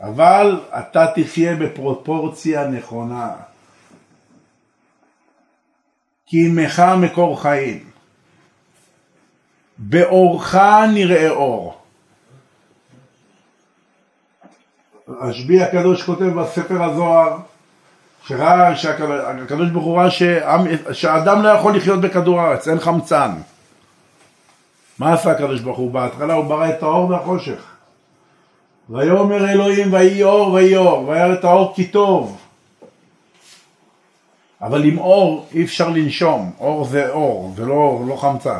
Speaker 1: אבל אתה תחיה בפרופורציה נכונה. כי עמך מקור חיים. באורך נראה אור. רשב"י הקדוש כותב בספר הזוהר שראה שהקדוש ברוך הוא ראה שהאדם לא יכול לחיות בכדור הארץ, אין חמצן. מה עשה הקדוש ברוך הוא? בהתחלה הוא ברא את האור והחושך. ויאמר אלוהים ויהי אור ויהי אור, וירא את האור כי טוב. אבל עם אור אי אפשר לנשום, אור זה אור, זה לא, לא חמצן.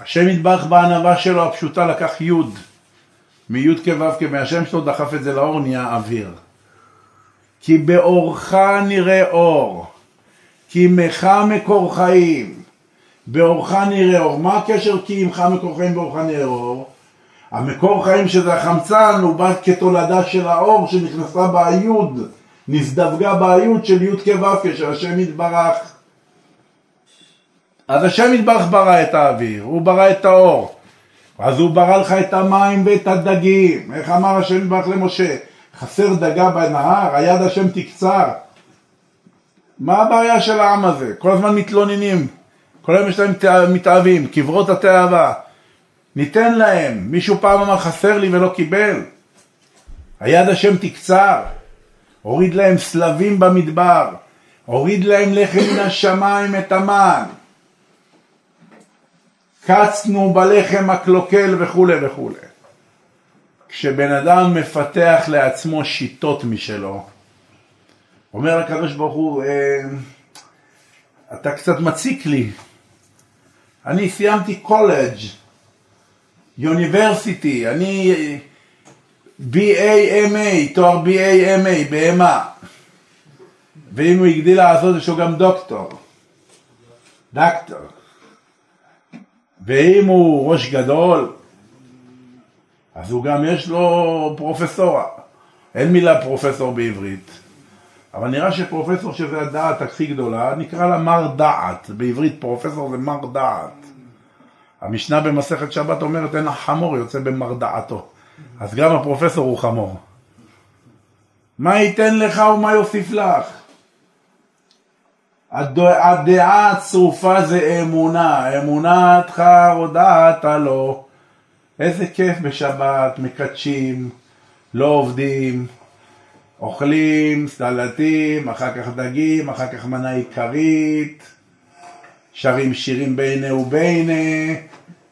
Speaker 1: השם יתברך בענווה שלו הפשוטה לקח יוד, מיוד כו' כמהשם שלו דחף את זה לאור נהיה אוויר. כי באורך נראה אור, כי עמך מקור חיים, באורך נראה אור. מה הקשר כי עמך מקור חיים באורך נראה אור? המקור חיים שזה החמצן הוא בא כתולדה של האור שנכנסה ביוד, נזדווגה ביוד של יוד כו' של השם יתברך. אז השם יתברך ברא את האוויר, הוא ברא את האור. אז הוא ברא לך את המים ואת הדגים. איך אמר השם יתברך למשה? חסר דגה בנהר, היד השם תקצר. מה הבעיה של העם הזה? כל הזמן מתלוננים, כל היום יש להם מתאהבים, קברות התאווה. ניתן להם. מישהו פעם אמר חסר לי ולא קיבל. היד השם תקצר. הוריד להם סלבים במדבר. הוריד להם לחם מן השמיים את המן. קצנו בלחם הקלוקל וכולי וכולי. כשבן אדם מפתח לעצמו שיטות משלו, אומר הקדוש ברוך הוא, אה, אתה קצת מציק לי. אני סיימתי קולג', יוניברסיטי, אני BA-MA, תואר BA-MA, בהמה. ואם הוא הגדיל לעשות, יש לו גם דוקטור. דקטור. ואם הוא ראש גדול, אז הוא גם יש לו פרופסורה. אין מילה פרופסור בעברית, אבל נראה שפרופסור שזה הדעת הכי גדולה, נקרא לה מר דעת. בעברית פרופסור זה מר דעת. המשנה במסכת שבת אומרת אין החמור יוצא במר דעתו. אז גם הפרופסור הוא חמור. מה ייתן לך ומה יוסיף לך? הדעה הצרופה זה אמונה, אמונתך הודעת לו. איזה כיף בשבת, מקדשים, לא עובדים, אוכלים סלטים, אחר כך דגים, אחר כך מנה עיקרית, שרים שירים בינה ובינה,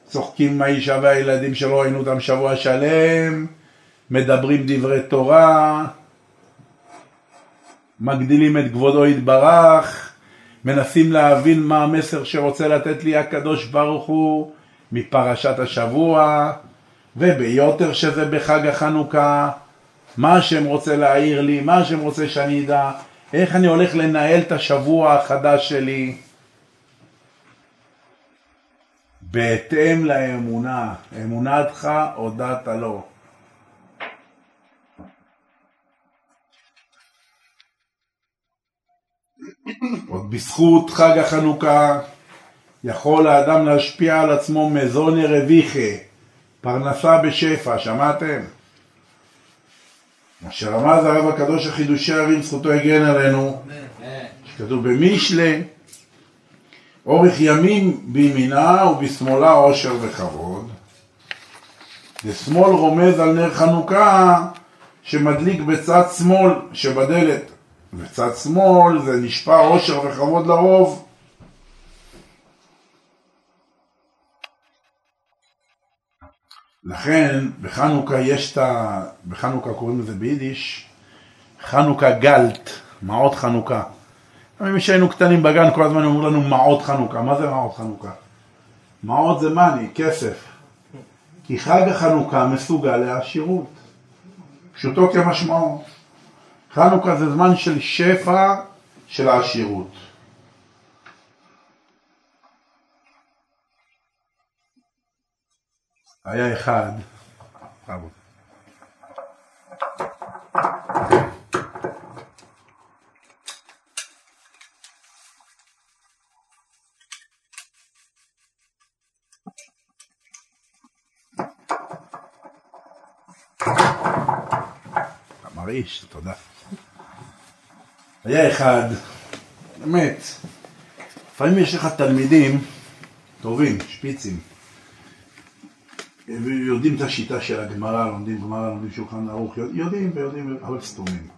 Speaker 1: צוחקים עם האישה והילדים שלא ראינו אותם שבוע שלם, מדברים דברי תורה, מגדילים את כבודו יתברך, מנסים להבין מה המסר שרוצה לתת לי הקדוש ברוך הוא מפרשת השבוע, וביותר שזה בחג החנוכה, מה השם רוצה להעיר לי, מה השם רוצה שאני אדע, איך אני הולך לנהל את השבוע החדש שלי. בהתאם לאמונה, אמונתך הודעת לו. עוד בזכות חג החנוכה יכול האדם להשפיע על עצמו מזון רוויחה, פרנסה בשפע, שמעתם? מה שרמז הרב הקדוש החידושי ערים, זכותו הגן עלינו, שכתוב במישלה, אורך ימים בימינה ובשמאלה עושר וכבוד. ושמאל רומז על נר חנוכה שמדליק בצד שמאל שבדלת. בצד שמאל זה נשפע עושר וכבוד לרוב. לכן בחנוכה יש את ה... בחנוכה קוראים לזה ביידיש חנוכה גלט, מעות חנוכה. אם שהיינו קטנים בגן כל הזמן אמרו לנו מעות חנוכה, מה זה מעות חנוכה? מעות זה מאני, כסף. כי חג החנוכה מסוגל לעשירות, פשוטו כמשמעו. חנוכה זה זמן של שפע של העשירות. היה אחד, מרעיש, תודה. היה אחד, באמת, לפעמים יש לך תלמידים טובים, שפיצים, ויודעים את השיטה של הגמרא, לומדים גמרא, לומדים שולחן ערוך, יודעים ויודעים, אבל סתומים.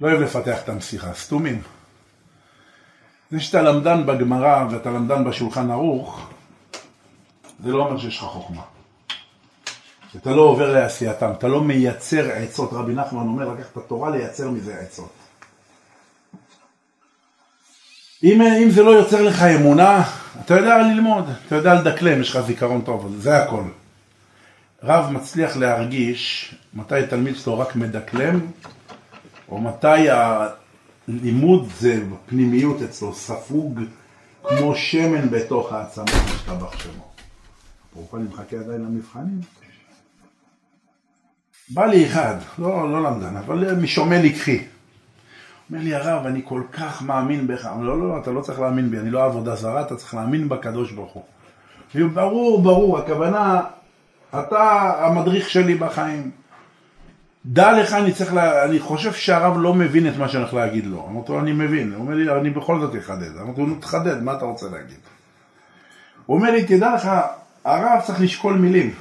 Speaker 1: לא אוהב לפתח את המשיחה, סתומים. זה שאתה למדן בגמרא ואתה למדן בשולחן ערוך, זה לא אומר שיש לך חוכמה. אתה לא עובר לעשייתם, אתה לא מייצר עצות. רבי נחמן אומר לקחת את התורה לייצר מזה עצות. אם, אם זה לא יוצר לך אמונה, אתה יודע ללמוד, אתה יודע לדקלם, יש לך זיכרון טוב, זה הכל. רב מצליח להרגיש מתי תלמיד שלו רק מדקלם, או מתי הלימוד זה בפנימיות אצלו ספוג כמו שמן בתוך העצמה, משתבח שמו. אפרופו אני מחכה עדיין למבחנים. בא לי אחד, לא, לא למדן, אבל משומע לקחי. אומר לי הרב, אני כל כך מאמין בך. אמר לא, לא, לא, אתה לא צריך להאמין בי, אני לא עבודה זרה, אתה צריך להאמין בקדוש ברוך הוא. ברור, ברור, הכוונה, אתה המדריך שלי בחיים. דע לך, אני צריך, לה... אני חושב שהרב לא מבין את מה שאני הולך להגיד לו. אמרתי לו, אני מבין. הוא אומר לי, אני בכל זאת אחדד. אמרתי לו, תחדד, מה אתה רוצה להגיד? הוא אומר לי, תדע לך, הרב צריך לשקול מילים.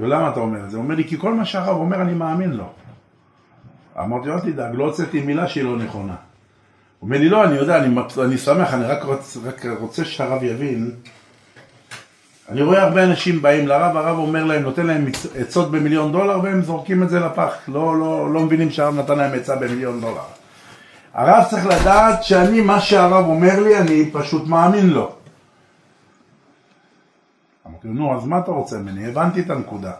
Speaker 1: ולמה אתה אומר את זה? הוא אומר לי, כי כל מה שהרב אומר אני מאמין לו. אמרתי לו, אל תדאג, לא הוצאתי מילה שהיא לא נכונה. הוא אומר לי, לא, אני יודע, אני, אני שמח, אני רק, רוצ, רק רוצה שהרב יבין. אני רואה הרבה אנשים באים לרב, הרב אומר להם, נותן להם עצות במיליון דולר, והם זורקים את זה לפח. לא, לא, לא מבינים שהרב נתן להם עצה במיליון דולר. הרב צריך לדעת שאני, מה שהרב אומר לי, אני פשוט מאמין לו. אמרתי לו, נו, אז מה אתה רוצה ממני? הבנתי את הנקודה.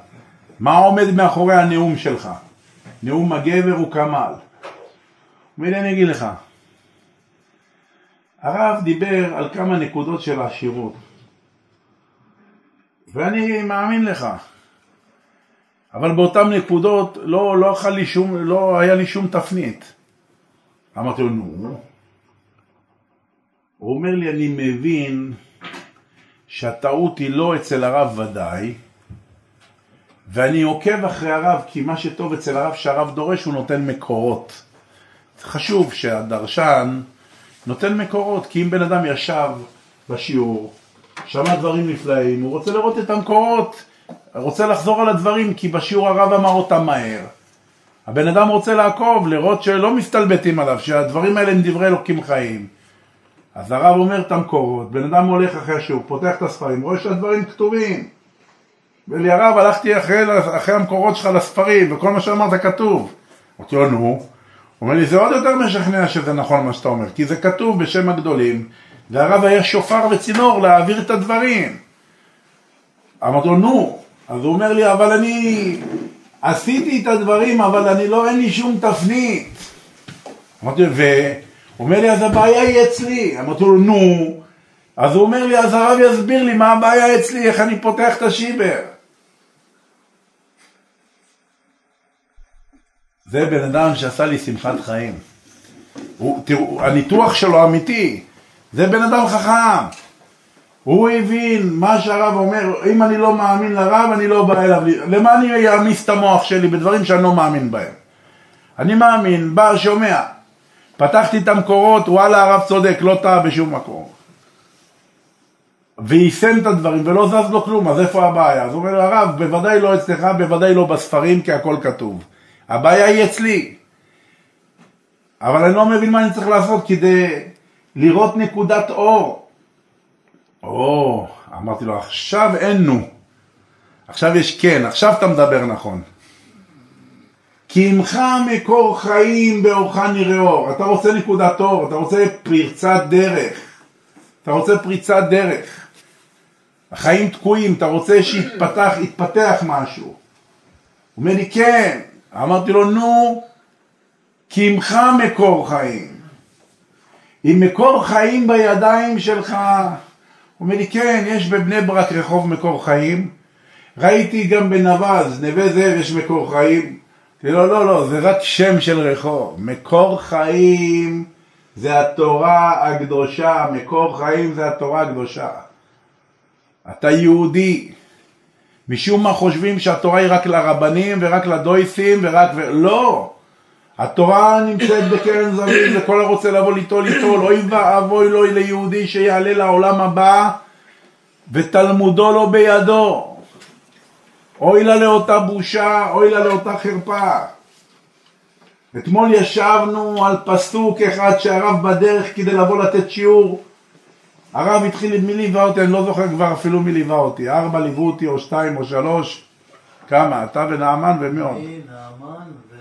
Speaker 1: מה עומד מאחורי הנאום שלך? נאום הגבר הוא כמל. והנה אני אגיד לך, הרב דיבר על כמה נקודות של עשירות, ואני מאמין לך, אבל באותן נקודות לא, לא, לי שום, לא היה לי שום תפנית. אמרתי לו, נו. הוא אומר לי, אני מבין שהטעות היא לא אצל הרב ודאי, ואני עוקב אחרי הרב, כי מה שטוב אצל הרב שהרב דורש, הוא נותן מקורות. חשוב שהדרשן נותן מקורות, כי אם בן אדם ישב בשיעור, שמע דברים נפלאים, הוא רוצה לראות את המקורות, רוצה לחזור על הדברים, כי בשיעור הרב אמר אותם מהר. הבן אדם רוצה לעקוב, לראות שלא מסתלבטים עליו, שהדברים האלה הם דברי אלוקים חיים. אז הרב אומר את המקורות, בן אדם הולך אחרי השיעור, פותח את הספרים, רואה שהדברים כתובים. אומר לי, הרב, הלכתי אחרי, אחרי המקורות שלך לספרים, וכל מה שאמרת כתוב. אמרתי לו, נו. אומר לי, זה עוד יותר משכנע שזה נכון מה שאתה אומר, כי זה כתוב בשם הגדולים, והרב היה שופר וצינור להעביר את הדברים. אמרתי לו, נו. אז הוא אומר לי, אבל אני עשיתי את הדברים, אבל אני לא, אין לי שום תפנית. אמרתי לו, הוא אומר לי, אז הבעיה היא אצלי. אמרתי לו, נו. אז הוא אומר לי, אז הרב יסביר לי מה הבעיה אצלי, איך אני פותח את השיבר. זה בן אדם שעשה לי שמחת חיים. הוא, תראו, הניתוח שלו אמיתי. זה בן אדם חכם. הוא הבין מה שהרב אומר, אם אני לא מאמין לרב, אני לא בא אליו. למה אני אעמיס את המוח שלי בדברים שאני לא מאמין בהם? אני מאמין, בא, שומע. פתחתי את המקורות, וואלה הרב צודק, לא טעה בשום מקום. ויישם את הדברים ולא זז לו כלום, אז איפה הבעיה? אז הוא אומר הרב, בוודאי לא אצלך, בוודאי לא בספרים, כי הכל כתוב. הבעיה היא אצלי. אבל אני לא מבין מה אני צריך לעשות כדי לראות נקודת אור. או, אמרתי לו, עכשיו אין נו. עכשיו יש כן, עכשיו אתה מדבר נכון. כי עמך מקור חיים באורך נראה אור. אתה רוצה נקודת אור, אתה רוצה פריצת דרך. אתה רוצה פריצת דרך. החיים תקועים, אתה רוצה שיתפתח, יתפתח משהו. הוא אומר לי, כן. אמרתי לו, נו, כי עמך מקור חיים. אם מקור חיים בידיים שלך, הוא אומר לי, כן, יש בבני ברק רחוב מקור חיים. ראיתי גם בנבז, נווה זאב יש מקור חיים. לא, לא, לא, זה רק שם של רחוב. מקור חיים זה התורה הקדושה, מקור חיים זה התורה הקדושה. אתה יהודי. משום מה חושבים שהתורה היא רק לרבנים ורק לדויסים ורק... ו... לא! התורה נמצאת בקרן זווית וכל הרוצה לבוא ליטול ליטול. אוי ואבוי לו ליהודי שיעלה לעולם הבא ותלמודו לא בידו. אוי לה לאותה בושה, אוי לה לאותה חרפה. אתמול ישבנו על פסוק אחד שהרב בדרך כדי לבוא לתת שיעור. הרב התחיל, מי ליווה אותי? אני לא זוכר כבר אפילו מי ליווה אותי. ארבע ליוו אותי, או שתיים, או שלוש. כמה? אתה ונעמן ומי עוד?
Speaker 2: אני, נעמן ו...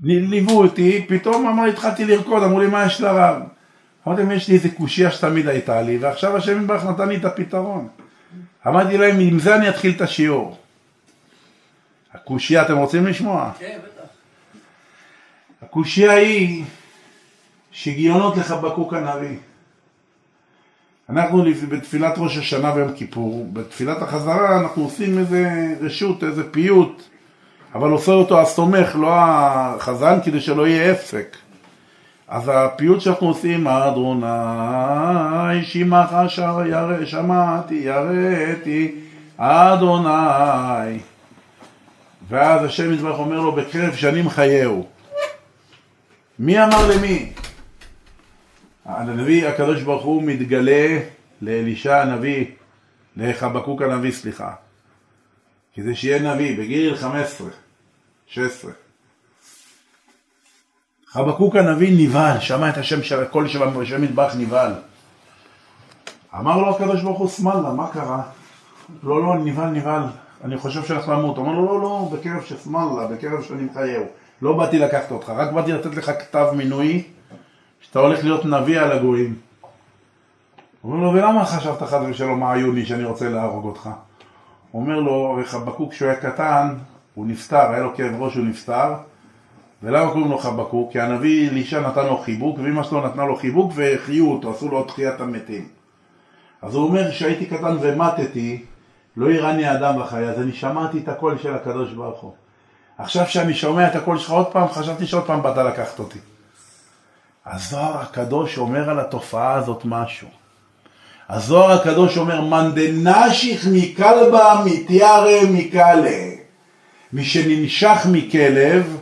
Speaker 1: ליוו אותי, פתאום אמר, התחלתי לרקוד, אמרו לי, מה יש לרב? אמרתי להם, יש לי איזה קושייה שתמיד הייתה לי, ועכשיו השם יתברך נתן לי את הפתרון. אמרתי להם, עם זה אני אתחיל את השיעור. הקושייה, אתם רוצים לשמוע?
Speaker 2: כן, בטח.
Speaker 1: הקושייה היא שגיונות לחבקוק הנביא. אנחנו בתפילת ראש השנה ויום כיפור, בתפילת החזרה אנחנו עושים איזה רשות, איזה פיוט, אבל עושה אותו הסומך, לא החזן, כדי שלא יהיה הפסק. אז הפיוט שאנחנו עושים, אדוני שימך אשר ירא, שמעתי יראתי, אדוני. ואז השם יתברך אומר לו, בקרב שנים חייהו. מי אמר למי? הנביא הקדוש ברוך הוא מתגלה לאלישע הנביא, לחבקוק הנביא, סליחה. כדי שיהיה נביא, בגיל 15, 16. חבקוק הנביא נבהל, שמע את השם של הקול של השם מטבח נבהל. אמר לו הקדוש ברוך הוא, שמאלה, מה קרה? לא, לא, נבהל, נבהל, אני חושב שהולך למות. אמר לו, לא, לא, בקרב של שמאלה, בקרב של נמחייהו. לא באתי לקחת אותך, רק באתי לתת לך כתב מינוי, שאתה הולך להיות נביא על הגויים. אומר לו, ולמה חשבת חד ושלום מה היו לי שאני רוצה להרוג אותך? אומר לו, חבקוק כשהוא היה קטן, הוא נפטר, היה לו כאב ראש, הוא נפטר. ולמה קוראים לו חבקוק? כי הנביא אלישע נתן לו חיבוק, ואמא שלו נתנה לו חיבוק והחיו אותו, עשו לו תחיית המתים. אז הוא אומר, כשהייתי קטן ומטתי, לא יראני אדם בחיי, אז אני שמעתי את הקול של הקדוש ברוך הוא. עכשיו שאני שומע את הקול שלך עוד פעם, חשבתי שעוד פעם באת לקחת אותי. הזוהר הקדוש אומר על התופעה הזאת משהו. הזוהר הקדוש אומר, מאן דנשיך מכלבה מתיירא מקלה. מי שננשך מכלב,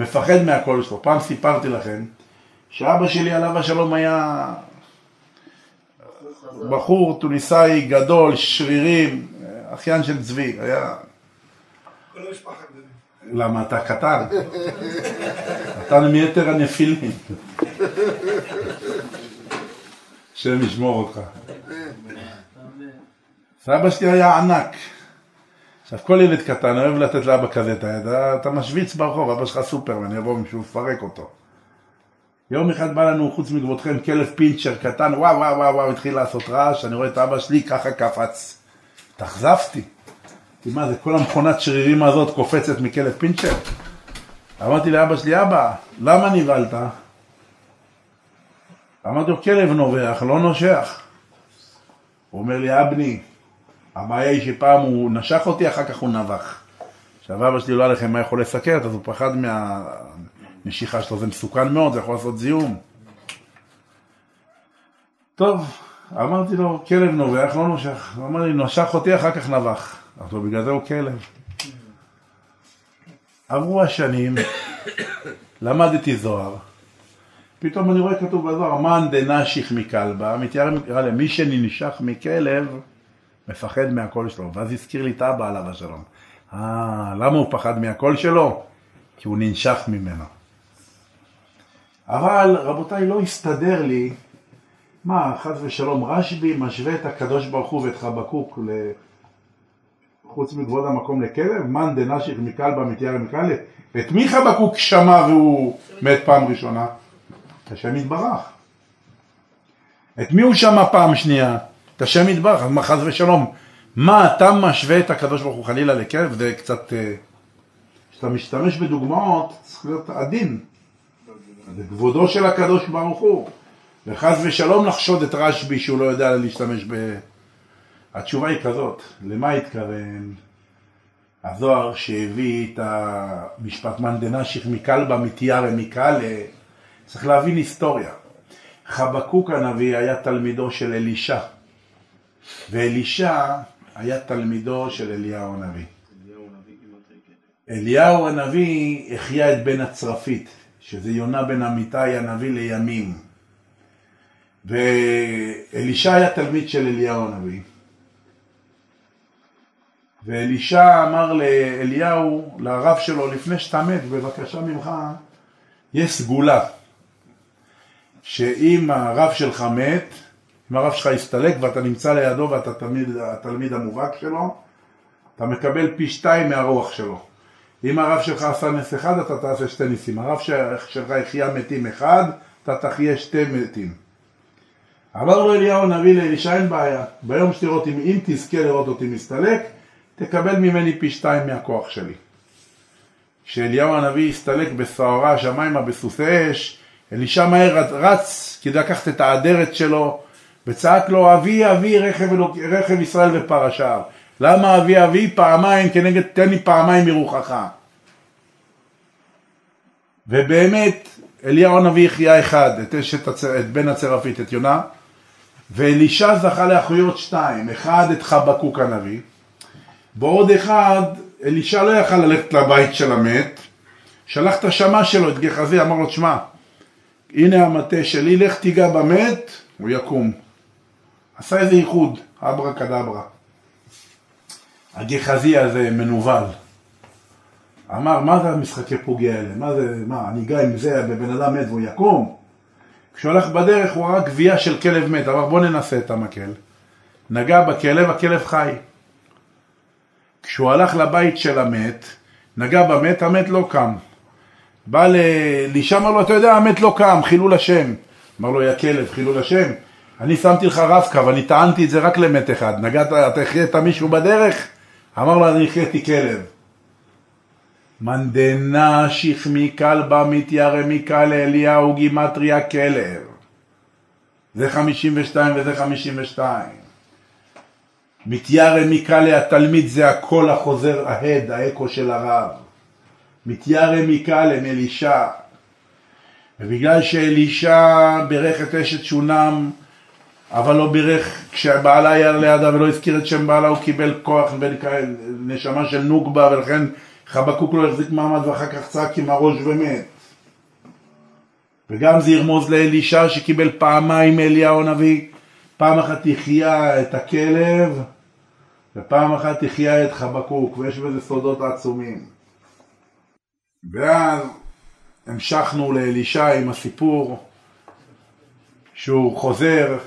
Speaker 1: מפחד מהקול שלו. פעם סיפרתי לכם שאבא שלי עליו השלום היה בחור טוניסאי גדול, שרירים, אחיין של צבי, היה... למה אתה קטן? קטן מיתר הנפילים. השם ישמור אותך. סבא שלי היה ענק. עכשיו כל ילד קטן אוהב לתת לאבא כזה את היד, אתה משוויץ ברחוב, אבא שלך סופרמן, יבוא מישהו לפרק אותו. יום אחד בא לנו חוץ מכבודכם כלב פינצ'ר קטן, וואו וואו וואו וואו, התחיל לעשות רעש, אני רואה את אבא שלי, ככה קפץ. התאכזבתי. מה זה, כל המכונת שרירים הזאת קופצת מכלב פינצ'ר? אמרתי לאבא שלי, אבא, למה נבהלת? אמרתי לו, כלב נובח, לא נושך. הוא אומר לי, אבני, הבעיה היא שפעם הוא נשך אותי, אחר כך הוא נבח. עכשיו אבא שלי לא היה לכם מה יכול לסכרת, אז הוא פחד מהנשיכה שלו, זה מסוכן מאוד, זה יכול לעשות זיהום. טוב, אמרתי לו, כלב נובח, לא נושך. הוא אמר לי, נשך אותי, אחר כך נבח. אמרתי לו, בגלל זה הוא כלב. עברו השנים, למדתי זוהר. פתאום אני רואה כתוב בזוהר, מאן דנשיך מכלבה, מכלבה, מי שננשך מכלב, מפחד מהקול שלו. ואז הזכיר לי את אבא עליו השלום. אה, למה הוא פחד מהקול שלו? כי הוא ננשך ממנו. אבל רבותיי, לא הסתדר לי, מה, חס ושלום, רשב"י משווה את הקדוש ברוך הוא ואת חבקוק ל... חוץ מכבוד המקום לכלב? מאן דנשיך מכלבה מתיירא מכלב? את מי חבקוק שמע והוא מת פעם ראשונה? השם יתברך. את מי הוא שמע פעם שנייה? את השם יתברך, אז מה חס ושלום, מה אתה משווה את הקדוש ברוך הוא חלילה לכלב? זה קצת, אה, כשאתה משתמש בדוגמאות, צריך להיות עדין. זה כבודו של הקדוש ברוך הוא. וחס ושלום לחשוד את רשב"י שהוא לא יודע להשתמש ב... התשובה היא כזאת, למה התכוון הזוהר שהביא את המשפט מנדנשיך מקלבה מתיירא מקאלה צריך להבין היסטוריה. חבקוק הנביא היה תלמידו של אלישע, ואלישע היה תלמידו של אליהו הנביא. אליהו הנביא החיה את בן הצרפית, שזה יונה בן אמיתי הנביא לימים. ואלישע היה תלמיד של אליהו הנביא. ואלישע אמר לאליהו, לרב שלו, לפני שאתה מת, בבקשה ממך, יש סגולה. שאם הרב שלך מת, אם הרב שלך הסתלק ואתה נמצא לידו ואתה תמיד התלמיד המובהק שלו, אתה מקבל פי שתיים מהרוח שלו. אם הרב שלך עשה נס אחד, אתה תעשה שתי ניסים. הרב שלך יחיה מתים אחד, אתה תחיה שתי מתים. אמר לו אליהו הנביא לאלישע, אין בעיה. ביום שתראות, אם, אם תזכה לראות אותי מסתלק, תקבל ממני פי שתיים מהכוח שלי. כשאליהו הנביא הסתלק בסערה השמיימה בסוסי אש, אלישע מהר רץ כדי לקחת את האדרת שלו וצעק לו אבי אבי רכב, רכב ישראל ופרשיו למה אבי אבי? פעמיים כנגד תן לי פעמיים מרוחך. ובאמת אליהו הנביא החיה אחד את, אשת את בן הצרפית את יונה ואלישע זכה לאחויות שתיים אחד את חבקוק הנביא בעוד אחד אלישע לא יכל ללכת לבית של המת שלח את השמה שלו את גחזי אמר לו תשמע הנה המטה שלי, לך תיגע במת, הוא יקום. עשה איזה ייחוד, אברה כדברה. הגחזי הזה מנוול. אמר, מה זה המשחקי פוגע האלה? מה זה, מה, אני אגע עם זה בבן אדם מת והוא יקום? כשהוא הלך בדרך הוא ראה גבייה של כלב מת, אמר בוא ננסה את המקל. נגע בכלב, הכלב חי. כשהוא הלך לבית של המת, נגע במת, המת לא קם. בא לאלישע, אמר לו, אתה יודע, המת לא קם, חילול השם. אמר לו, יא כלב, חילול השם. אני שמתי לך רב-קו, אני טענתי את זה רק למת אחד. נגעת, אתה החייאת מישהו בדרך? אמר לו, אני החייתי כלב. מנדנה שכמי כלבה מתיירא מקל אליהו גימטריה כלב. זה חמישים ושתיים וזה חמישים ושתיים. מתיירא מקלה התלמיד זה הקול החוזר ההד, האקו של הרב. מתיירא מקלם אלישע. ובגלל שאלישע בירך את אשת שונם, אבל לא בירך כשבעלה היה לידה ולא הזכיר את שם בעלה, הוא קיבל כוח נשמה של נוגבה, ולכן חבקוק לא החזיק מעמד ואחר כך צעק עם הראש ומת. וגם זה ירמוז לאלישע שקיבל פעמיים אליהו הנביא, פעם אחת החיה את הכלב ופעם אחת החיה את חבקוק, ויש בזה סודות עצומים. ואז המשכנו לאלישע עם הסיפור שהוא חוזר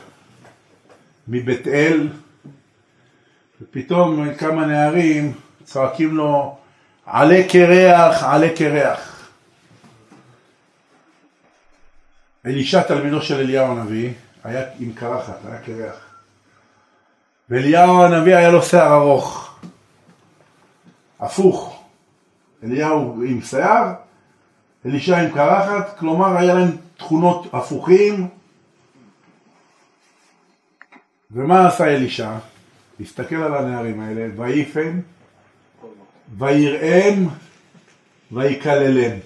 Speaker 1: מבית אל, ופתאום כמה נערים צועקים לו, עלה קרח, עלה קרח. אלישע, תלמידו של אליהו הנביא, היה עם קרחת, היה קרח. ואליהו הנביא היה לו שיער ארוך. הפוך. אליהו עם שיער, אלישע עם קרחת, כלומר היה להם תכונות הפוכים. ומה עשה אלישע? הסתכל על הנערים האלה, ויפן, ויראם, ויקללם.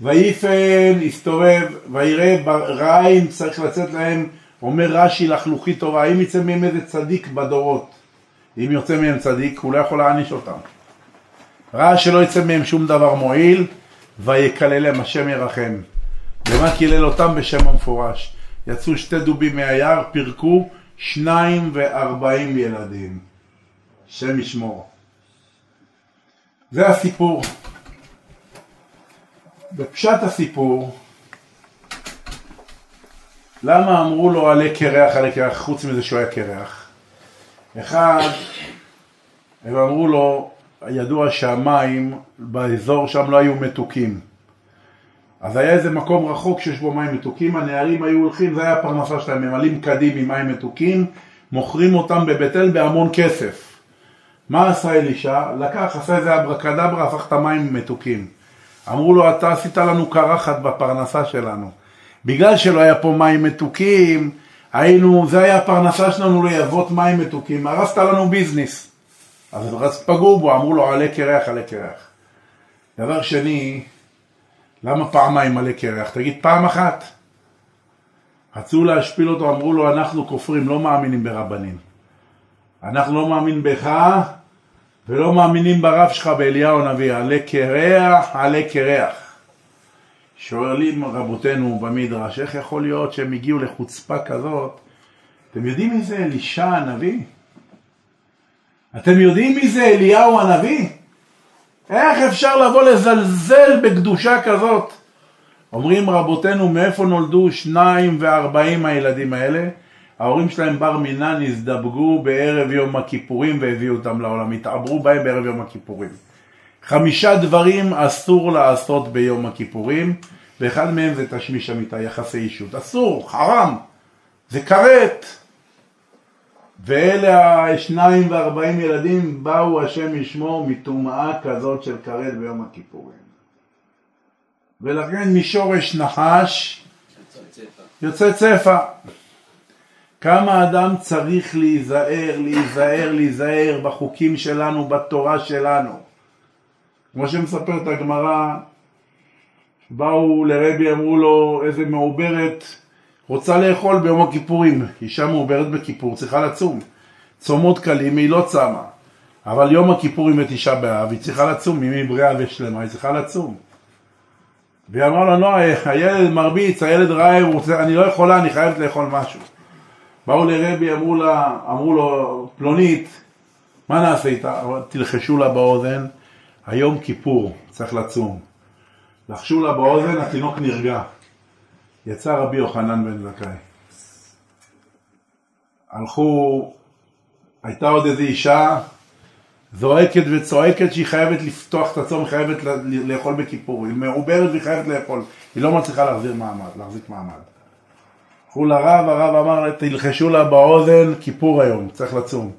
Speaker 1: ויפן, הסתובב, ויראה ברעים, צריך לצאת להם, אומר רש"י לחלוכית טובה, אם יצא מהם איזה צדיק בדורות, אם יוצא מהם צדיק, הוא לא יכול להעניש אותם. ראה שלא יצא מהם שום דבר מועיל, ויקללם, השם ירחם. ומה קילל אותם בשם המפורש? יצאו שתי דובים מהיער, פירקו שניים וארבעים ילדים. השם ישמור. זה הסיפור. בפשט הסיפור, למה אמרו לו עלה קרח, עלה קרח, חוץ מזה שהוא היה קרח? אחד, הם אמרו לו, ידוע שהמים באזור שם לא היו מתוקים. אז היה איזה מקום רחוק שיש בו מים מתוקים, הנערים היו הולכים, זה היה הפרנסה שלהם, ממלאים קדים עם מים מתוקים, מוכרים אותם בבית אל בהמון כסף. מה עשה אלישע? לקח, עשה איזה אברקדברה, הפך את המים מתוקים. אמרו לו, אתה עשית לנו קרחת בפרנסה שלנו. בגלל שלא היה פה מים מתוקים, היינו, זה היה הפרנסה שלנו ליוות מים מתוקים, הרסת לנו ביזנס. אז פגעו בו, אמרו לו, עלה קרח, עלה קרח. דבר שני, למה פעמיים עלה קרח? תגיד פעם אחת. רצו להשפיל אותו, אמרו לו, אנחנו כופרים, לא מאמינים ברבנים. אנחנו לא מאמין בך ולא מאמינים ברב שלך באליהו הנביא, עלה קרח, עלה קרח. שואלים רבותינו במדרש, איך יכול להיות שהם הגיעו לחוצפה כזאת? אתם יודעים מי זה אלישע הנביא? אתם יודעים מי זה אליהו הנביא? איך אפשר לבוא לזלזל בקדושה כזאת? אומרים רבותינו, מאיפה נולדו שניים וארבעים הילדים האלה? ההורים שלהם בר מינן הזדבגו בערב יום הכיפורים והביאו אותם לעולם, התעברו בהם בערב יום הכיפורים. חמישה דברים אסור לעשות ביום הכיפורים, ואחד מהם זה תשמיש המיטה, יחסי אישות. אסור, חרם, זה כרת. ואלה השניים וארבעים ילדים באו השם ישמור מטומאה כזאת של כרת ביום הכיפורים. ולכן משורש נחש יוצא צפה. כמה אדם צריך להיזהר, להיזהר, להיזהר בחוקים שלנו, בתורה שלנו. כמו שמספרת הגמרא, באו לרבי, אמרו לו, איזה מעוברת רוצה לאכול ביום הכיפורים. אישה מעוברת בכיפור צריכה לצום. צומות קלים היא לא צמה. אבל יום הכיפורים ותשעה באב היא צריכה לצום, אם היא בריאה ושלמה היא צריכה לצום. והיא אמרה לו, לא, הילד מרביץ, הילד רעב, אני לא יכולה, אני חייבת לאכול משהו. באו לרבי, אמרו, לה, אמרו לו, פלונית, מה נעשה איתה? תלחשו לה באוזן, היום כיפור, צריך לצום. לחשו לה באוזן, התינוק נרגע. יצא רבי יוחנן בן זכאי. הלכו, הייתה עוד איזו אישה זועקת וצועקת שהיא חייבת לפתוח את הצום, היא חייבת לאכול בכיפור, היא מעוברת והיא חייבת לאכול, היא לא מצליחה להחזיר מעמד, להחזיק מעמד. הלכו לרב, הרב אמר, תלחשו לה באוזן, כיפור היום, צריך לצום.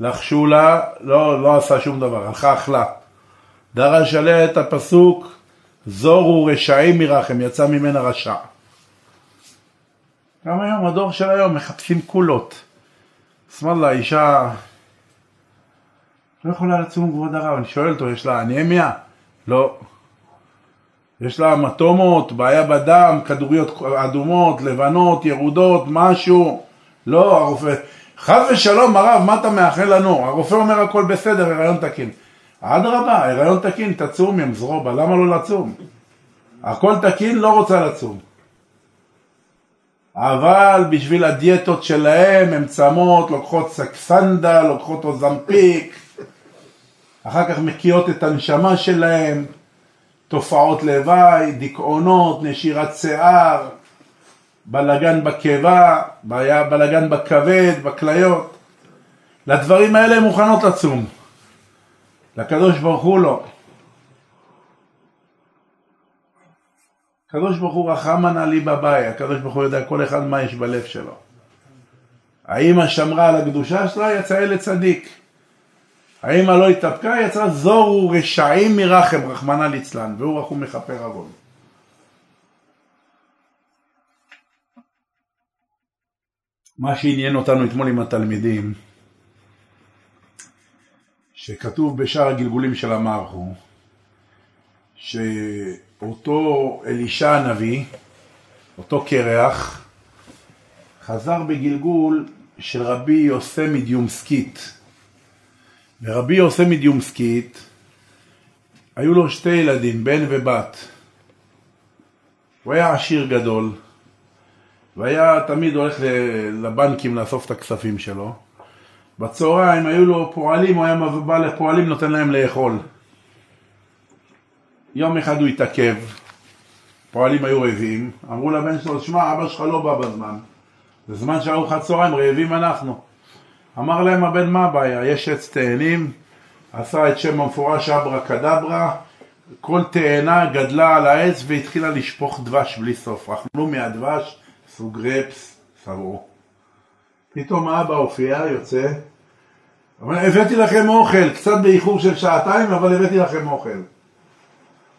Speaker 1: לחשו לה, לא, לא עשה שום דבר, הלכה אכלה. דרש עליה את הפסוק, זורו רשעים מרחם, יצא ממנה רשע. גם היום, הדור של היום, מחפשים קולות. שמאללה, אישה לא יכולה לצום כבוד הרב, אני שואל אותו, יש לה אנמיה? לא. יש לה מטומות, בעיה בדם, כדוריות אדומות, לבנות, ירודות, משהו. לא, הרופא, חס ושלום הרב, מה אתה מאחל לנו? הרופא אומר הכל בסדר, הריון תקין. אדרבה, הריון תקין, תצום עם זרובה, למה לא לצום? הכל תקין, לא רוצה לצום. אבל בשביל הדיאטות שלהם הן צמות, לוקחות סקסנדה, לוקחות אוזמפיק, אחר כך מקיאות את הנשמה שלהם, תופעות לוואי, דיכאונות, נשירת שיער, בלגן בקיבה, בלגן בכבד, בכליות. לדברים האלה הן מוכנות לצום. לקדוש ברוך הוא לא. הקדוש ברוך הוא רחמן עלי בבית, הקדוש ברוך הוא יודע כל אחד מה יש בלב שלו. האמא שמרה על הקדושה שלה, יצאה ילד צדיק. האמא לא התאפקה, יצאה זורו רשעים מרחם, רחמנא ליצלן, והוא רחום מכפר עוון. מה שעניין אותנו אתמול עם התלמידים, שכתוב בשאר הגלגולים של המערכו, הוא, שאותו אלישע הנביא, אותו קרח, חזר בגלגול של רבי יוסי מדיומסקית. ורבי יוסי מדיומסקית, היו לו שתי ילדים, בן ובת. הוא היה עשיר גדול, והיה תמיד הולך לבנקים לאסוף את הכספים שלו. בצהריים היו לו פועלים, הוא היה בא לפועלים, נותן להם לאכול. יום אחד הוא התעכב, פועלים היו רעבים, אמרו לבן שלו, שמע, אבא שלך לא בא בזמן. זה זמן של ארוחת צהריים, רעבים אנחנו. אמר להם הבן, מה הבעיה? יש עץ תאנים, עשה את שם המפורש אברה קדברה, כל תאנה גדלה על העץ והתחילה לשפוך דבש בלי סוף. אכלו מהדבש, עשו גרפס, סברו. פתאום האבא הופיע, יוצא, אבל הבאתי לכם אוכל, קצת באיחור של שעתיים, אבל הבאתי לכם אוכל.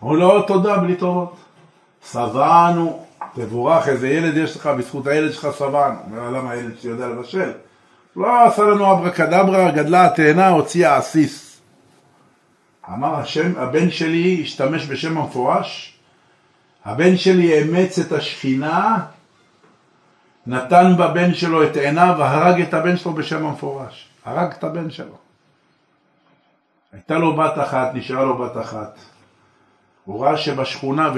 Speaker 1: אמרו תודה, בלי טובות. שבענו, תבורך, איזה ילד יש לך, בזכות הילד שלך שבענו. אומר, למה הילד שלי יודע לבשל? לא, עשה לנו אברה קדברה, גדלה התאנה, הוציאה עסיס. אמר השם, הבן שלי השתמש בשם המפורש, הבן שלי אימץ את השכינה, נתן בבן שלו את עיניו, והרג את הבן שלו בשם המפורש. הרג את הבן שלו. הייתה לו בת אחת, נשארה לו בת אחת. הוא ראה שבשכונה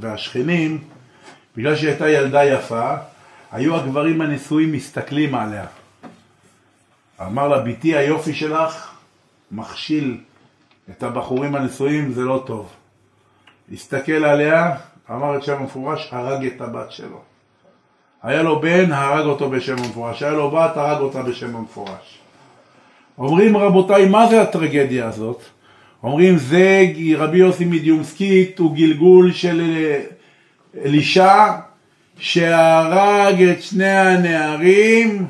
Speaker 1: והשכנים, בגלל שהיא הייתה ילדה יפה, היו הגברים הנשואים מסתכלים עליה. אמר לה, בתי היופי שלך מכשיל את הבחורים הנשואים, זה לא טוב. הסתכל עליה, אמר את שם המפורש, הרג את הבת שלו. היה לו בן, הרג אותו בשם המפורש, היה לו בת, הרג אותה בשם המפורש. אומרים רבותיי, מה זה הטרגדיה הזאת? אומרים זה רבי יוסי מדיומסקית הוא גלגול של אלישע שהרג את שני הנערים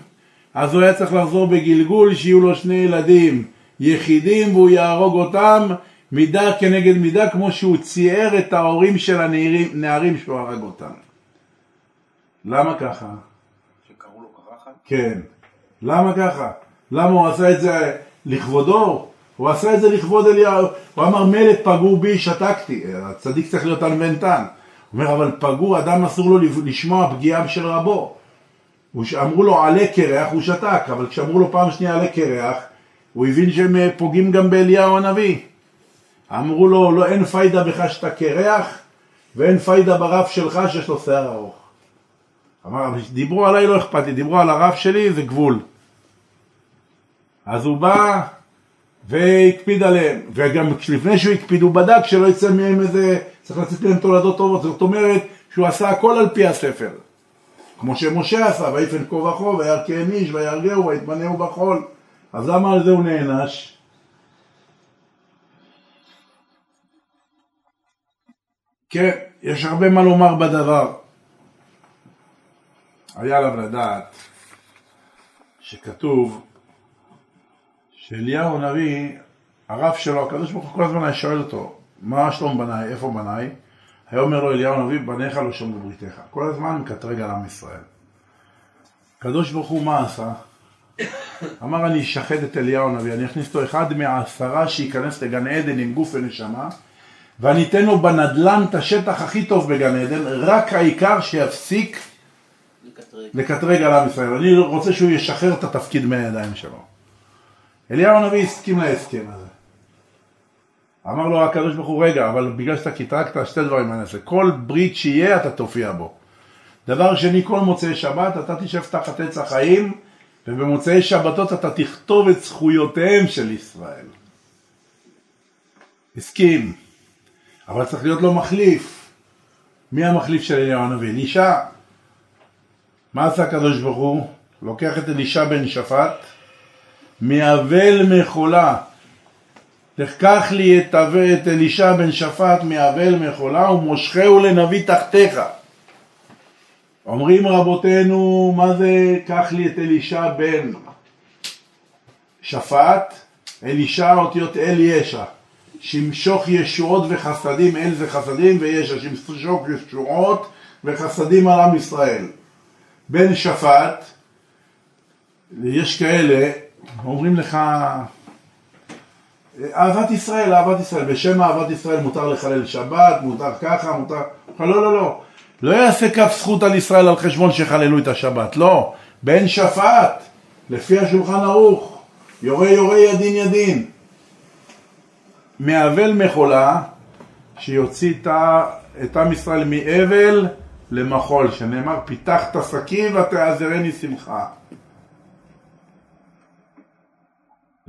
Speaker 1: אז הוא היה צריך לחזור בגלגול שיהיו לו שני ילדים יחידים והוא יהרוג אותם מידה כנגד מידה כמו שהוא צייר את ההורים של הנערים שהוא הרג אותם למה ככה?
Speaker 2: שקראו לו קרחת?
Speaker 1: כן. למה ככה? למה הוא עשה את זה לכבודו? הוא עשה את זה לכבוד אליהו. הוא אמר מלט פגעו בי, שתקתי. הצדיק צריך להיות אלמנטן. הוא אומר, אבל פגעו, אדם אסור לו לשמוע פגיעה של רבו. אמרו לו עלה קרח, הוא שתק, אבל כשאמרו לו פעם שנייה עלה קרח, הוא הבין שהם אה, פוגעים גם באליהו הנביא. אמרו לו, לא, אין פיידה בך שאתה קרח, ואין פיידה ברב שלך שיש לו שיער ארוך. אמר, דיברו עליי לא אכפת לי, דיברו על הרב שלי זה גבול. אז הוא בא והקפיד עליהם, וגם לפני שהוא הקפיד הוא בדק שלא יצא מהם איזה, צריך לצאת להם תולדות טובות, זאת אומרת שהוא עשה הכל על פי הספר. כמו שמשה עשה, ויפן כה וכה, וירכם איש, ויהרגהו, ויתמנהו בחול. אז למה על זה הוא נענש? כן, יש הרבה מה לומר בדבר. היה עליו לדעת שכתוב שאליהו הנביא, הרב שלו, הקדוש ברוך הוא כל הזמן היה שואל אותו, מה שלום בניי, איפה בניי? היה אומר לו אליהו הנביא, בניך לא שומרו בריתך. כל הזמן מקטרג על עם ישראל. הקדוש ברוך הוא מה עשה? אמר אני אשחד את אליהו הנביא, אני אכניס אותו אחד מהעשרה שייכנס לגן עדן עם גוף ונשמה ואני אתן לו בנדלן את השטח הכי טוב בגן עדן, רק העיקר שיפסיק לקטרג על עם ישראל. אני רוצה שהוא ישחרר את התפקיד מהידיים שלו. אליהו הנביא הסכים להסכם הזה. אמר לו הקדוש ברוך הוא, רגע, אבל בגלל שאתה קטרקת, שתי דברים אני אעשה. כל ברית שיהיה, אתה תופיע בו. דבר שני, כל מוצאי שבת, אתה תשב תחת עץ החיים, ובמוצאי שבתות אתה תכתוב את זכויותיהם של ישראל. הסכים, אבל צריך להיות לו מחליף. מי המחליף של אליהו הנביא? אלישע. מה עשה הקדוש ברוך הוא? לוקח את אלישע בן שפט, מאבל מחולה. תקח לי את, את אלישע בן שפט מאבל מחולה ומושכהו לנביא תחתיך. אומרים רבותינו, מה זה קח לי את אלישע בן שפט? אלישע אותיות אל ישע. שמשוך ישועות וחסדים, אל זה חסדים וישע, שמשוך ישועות וחסדים על עם ישראל. בן שפט, יש כאלה, אומרים לך, אהבת ישראל, אהבת ישראל, בשם אהבת ישראל מותר לחלל שבת, מותר ככה, מותר... לא, לא, לא. לא יעשה כף זכות על ישראל על חשבון שחללו את השבת, לא. בן שפט, לפי השולחן ערוך, יורה יורה ידין ידין. מאבל מחולה, שיוציא את עם ישראל מאבל למחול, שנאמר פיתח את השקים ותעזרני שמחה.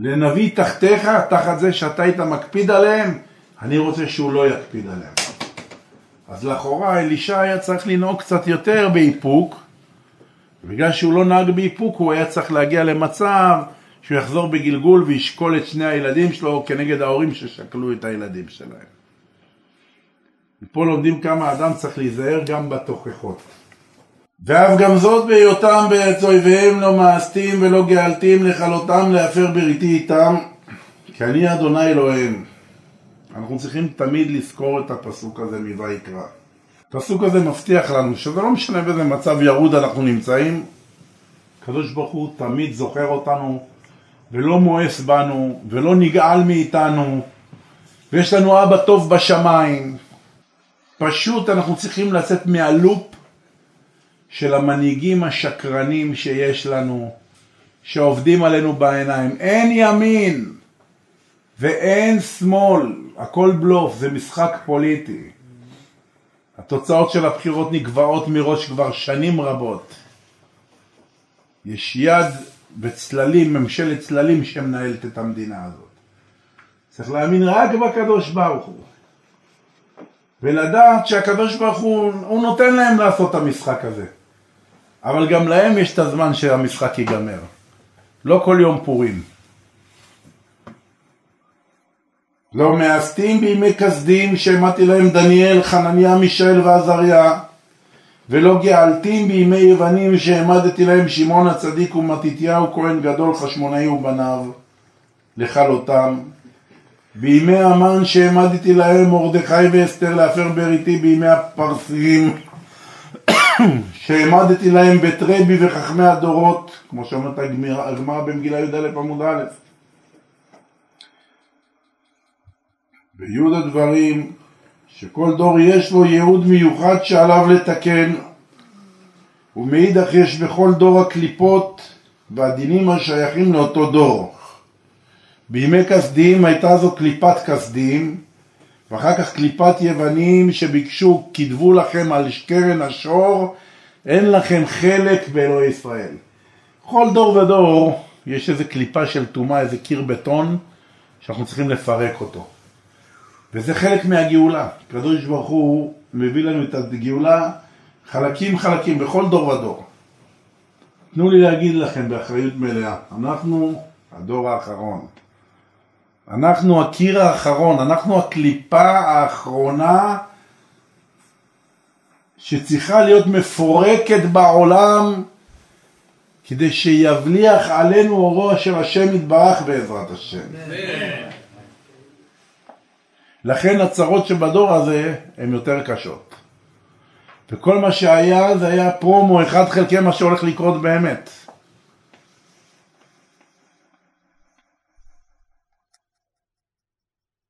Speaker 1: לנביא תחתיך, תחת זה שאתה היית מקפיד עליהם, אני רוצה שהוא לא יקפיד עליהם. אז לכאורה אלישע היה צריך לנהוג קצת יותר באיפוק, בגלל שהוא לא נהג באיפוק הוא היה צריך להגיע למצב שהוא יחזור בגלגול וישקול את שני הילדים שלו כנגד ההורים ששקלו את הילדים שלהם. פה לומדים כמה אדם צריך להיזהר גם בתוכחות. ואף גם זאת בהיותם בארץ אויביהם לא מאסתים ולא גאלתים לכלותם להפר בריתי איתם כי אני אדוני אלוהים. אנחנו צריכים תמיד לזכור את הפסוק הזה מויקרא. הפסוק הזה מבטיח לנו שזה לא משנה באיזה מצב ירוד אנחנו נמצאים, הקדוש ברוך הוא תמיד זוכר אותנו ולא מואס בנו ולא נגעל מאיתנו ויש לנו אבא טוב בשמיים. פשוט אנחנו צריכים לצאת מהלופ של המנהיגים השקרנים שיש לנו, שעובדים עלינו בעיניים. אין ימין ואין שמאל, הכל בלוף, זה משחק פוליטי. התוצאות של הבחירות נקבעות מראש כבר שנים רבות. יש יד וצללים, ממשלת צללים שמנהלת את המדינה הזאת. צריך להאמין רק בקדוש ברוך הוא. ולדעת שהקדוש ברוך הוא, הוא נותן להם לעשות את המשחק הזה. אבל גם להם יש את הזמן שהמשחק ייגמר. לא כל יום פורים. לא מאסתים בימי כסדים שהעמדתי להם דניאל, חנניה, מישאל ועזריה, ולא גאלתים בימי יוונים שהעמדתי להם שמעון הצדיק ומתתיהו כהן גדול חשמונאי ובניו, לכלותם. בימי המן שהעמדתי להם מרדכי ואסתר להפר בריתי בימי הפרסים שהעמדתי להם בית רבי וחכמי הדורות, כמו שאומרת הגמרא במגילה י"א עמוד א'. ביוד הדברים שכל דור יש לו ייעוד מיוחד שעליו לתקן ומאידך יש בכל דור הקליפות והדינים השייכים לאותו דור. בימי כסדים הייתה זו קליפת כסדים ואחר כך קליפת יוונים שביקשו כתבו לכם על קרן השור אין לכם חלק באלוהי ישראל. כל דור ודור יש איזה קליפה של טומאה, איזה קיר בטון שאנחנו צריכים לפרק אותו. וזה חלק מהגאולה. הקדוש ברוך הוא מביא לנו את הגאולה חלקים חלקים בכל דור ודור. תנו לי להגיד לכם באחריות מלאה, אנחנו הדור האחרון. אנחנו הקיר האחרון, אנחנו הקליפה האחרונה שצריכה להיות מפורקת בעולם כדי שיבליח עלינו אורו של השם יתברך בעזרת השם. לכן הצרות שבדור הזה הן יותר קשות. וכל מה שהיה זה היה פרומו אחד חלקי מה שהולך לקרות באמת.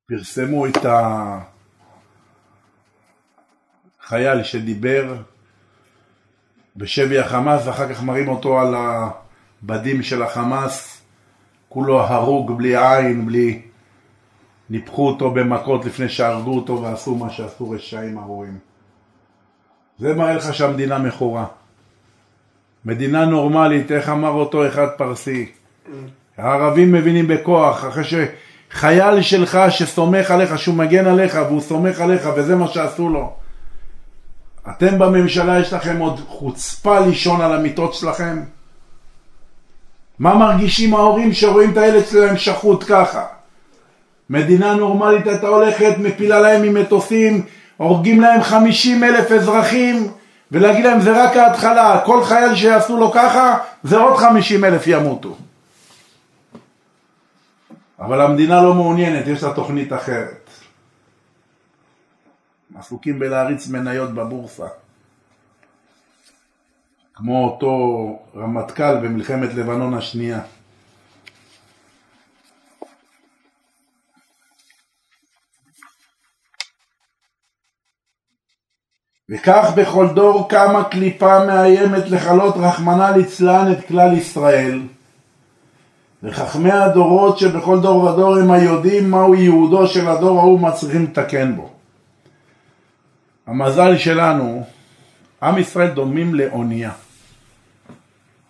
Speaker 1: פרסמו את החייל שדיבר בשבי החמאס ואחר כך מראים אותו על הבדים של החמאס, כולו הרוג בלי עין, בלי... ניפחו אותו במכות לפני שהרגו אותו ועשו מה שעשו רשעים ארורים. זה מראה לך שהמדינה מכורה. מדינה נורמלית, איך אמר אותו אחד פרסי? הערבים מבינים בכוח, אחרי שחייל שלך שסומך עליך, שהוא מגן עליך והוא סומך עליך וזה מה שעשו לו. אתם בממשלה יש לכם עוד חוצפה לישון על המיטות שלכם? מה מרגישים ההורים שרואים את הילד שלהם שחוט ככה? מדינה נורמלית הייתה הולכת, מפילה להם ממטוסים, הורגים להם 50 אלף אזרחים, ולהגיד להם זה רק ההתחלה, כל חייל שיעשו לו ככה, זה עוד 50 אלף ימותו. אבל המדינה לא מעוניינת, יש לה תוכנית אחרת. עסוקים בלהריץ מניות בבורסה. כמו אותו רמטכ"ל במלחמת לבנון השנייה. וכך בכל דור קמה קליפה מאיימת לכלות רחמנא ליצלן את כלל ישראל. וחכמי הדורות שבכל דור ודור הם היודעים מהו ייעודו של הדור ההוא מצליחים לתקן בו. המזל שלנו, עם ישראל דומים לאונייה,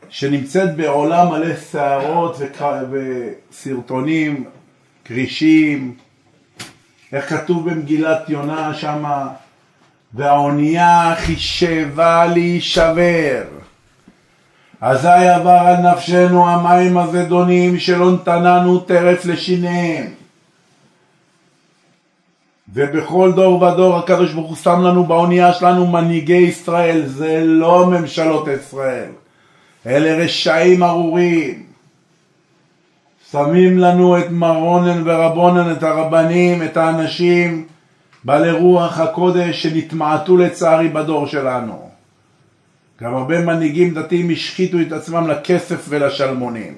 Speaker 1: שנמצאת בעולם מלא שערות וסרטונים, כרישים, איך כתוב במגילת יונה שמה, והאונייה חישבה להישבר. אזי עבר על נפשנו המים הזדונים שלא נתננו טרף לשיניהם. ובכל דור ודור הקדוש ברוך הוא שם לנו באונייה שלנו מנהיגי ישראל, זה לא ממשלות ישראל, אלה רשעים ארורים. שמים לנו את מרונן ורבונן, את הרבנים, את האנשים בעלי רוח הקודש שנתמעטו לצערי בדור שלנו. גם הרבה מנהיגים דתיים השחיתו את עצמם לכסף ולשלמונים.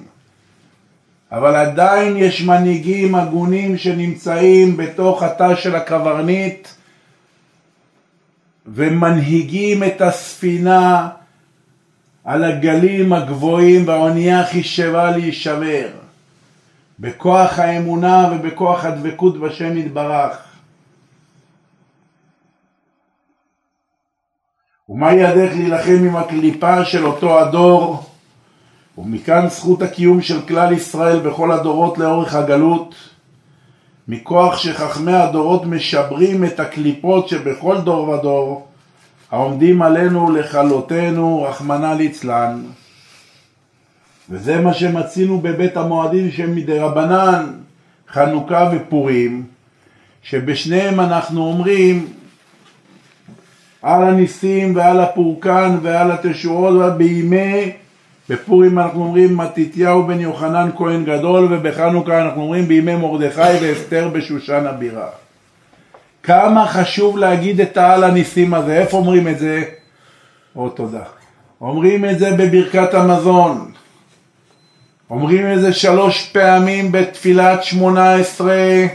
Speaker 1: אבל עדיין יש מנהיגים הגונים שנמצאים בתוך התא של הקברניט ומנהיגים את הספינה על הגלים הגבוהים והאונייה חישבה להישבר בכוח האמונה ובכוח הדבקות בשם יתברך. ומהי הדרך להילחם עם הקליפה של אותו הדור? ומכאן זכות הקיום של כלל ישראל בכל הדורות לאורך הגלות, מכוח שחכמי הדורות משברים את הקליפות שבכל דור ודור, העומדים עלינו לכלותנו, רחמנא ליצלן. וזה מה שמצינו בבית המועדים שהם מדי רבנן, חנוכה ופורים, שבשניהם אנחנו אומרים על הניסים ועל הפורקן ועל התשועות בימי בפורים אנחנו אומרים מתתיהו בן יוחנן כהן גדול ובחנוכה אנחנו אומרים בימי מרדכי ואסתר בשושן הבירה. כמה חשוב להגיד את העל הניסים הזה, איפה אומרים את זה? או תודה. אומרים את זה בברכת המזון. אומרים את זה שלוש פעמים בתפילת שמונה עשרה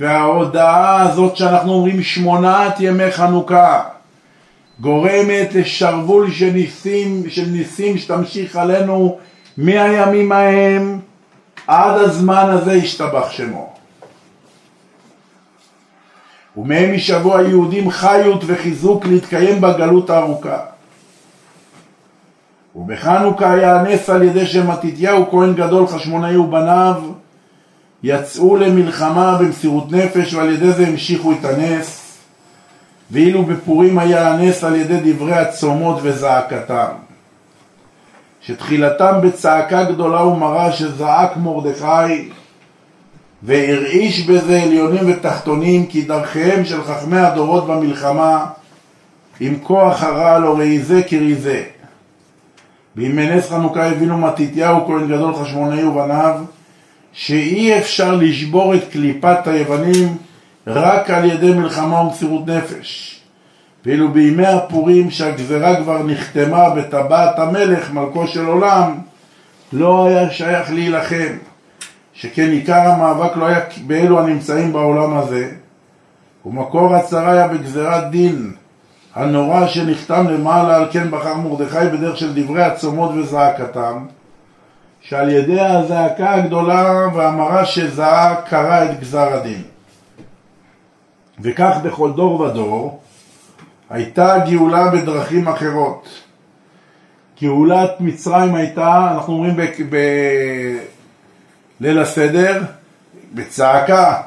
Speaker 1: וההודעה הזאת שאנחנו אומרים שמונת ימי חנוכה גורמת לשרוול של ניסים, של ניסים שתמשיך עלינו מהימים ההם עד הזמן הזה ישתבח שמו. ומהם ישבו היהודים חיות וחיזוק להתקיים בגלות הארוכה. ובחנוכה היה הנס על ידי שמתתיהו כהן גדול חשמונאי ובניו יצאו למלחמה במסירות נפש ועל ידי זה המשיכו את הנס. ואילו בפורים היה הנס על ידי דברי הצומות וזעקתם. שתחילתם בצעקה גדולה ומרה שזעק מרדכי והרעיש בזה עליונים ותחתונים כי דרכיהם של חכמי הדורות במלחמה עם כוח הרע לא ראי זה כראי זה. בימי נס חנוכה הבינו מתתיהו כהן גדול חשמונאי ובניו שאי אפשר לשבור את קליפת היוונים רק על ידי מלחמה ומסירות נפש. ואילו בימי הפורים שהגזרה כבר נחתמה בטבעת המלך, מלכו של עולם, לא היה שייך להילחם. שכן עיקר המאבק לא היה באלו הנמצאים בעולם הזה, ומקור הצרה היה בגזירת דין הנורא שנחתם למעלה, על כן בחר מרדכי בדרך של דברי הצומות וזעקתם, שעל ידי הזעקה הגדולה והמרה שזעק קרא את גזר הדין. וכך בכל דור ודור הייתה גאולה בדרכים אחרות. גאולת מצרים הייתה, אנחנו אומרים בליל הסדר, בצעקה.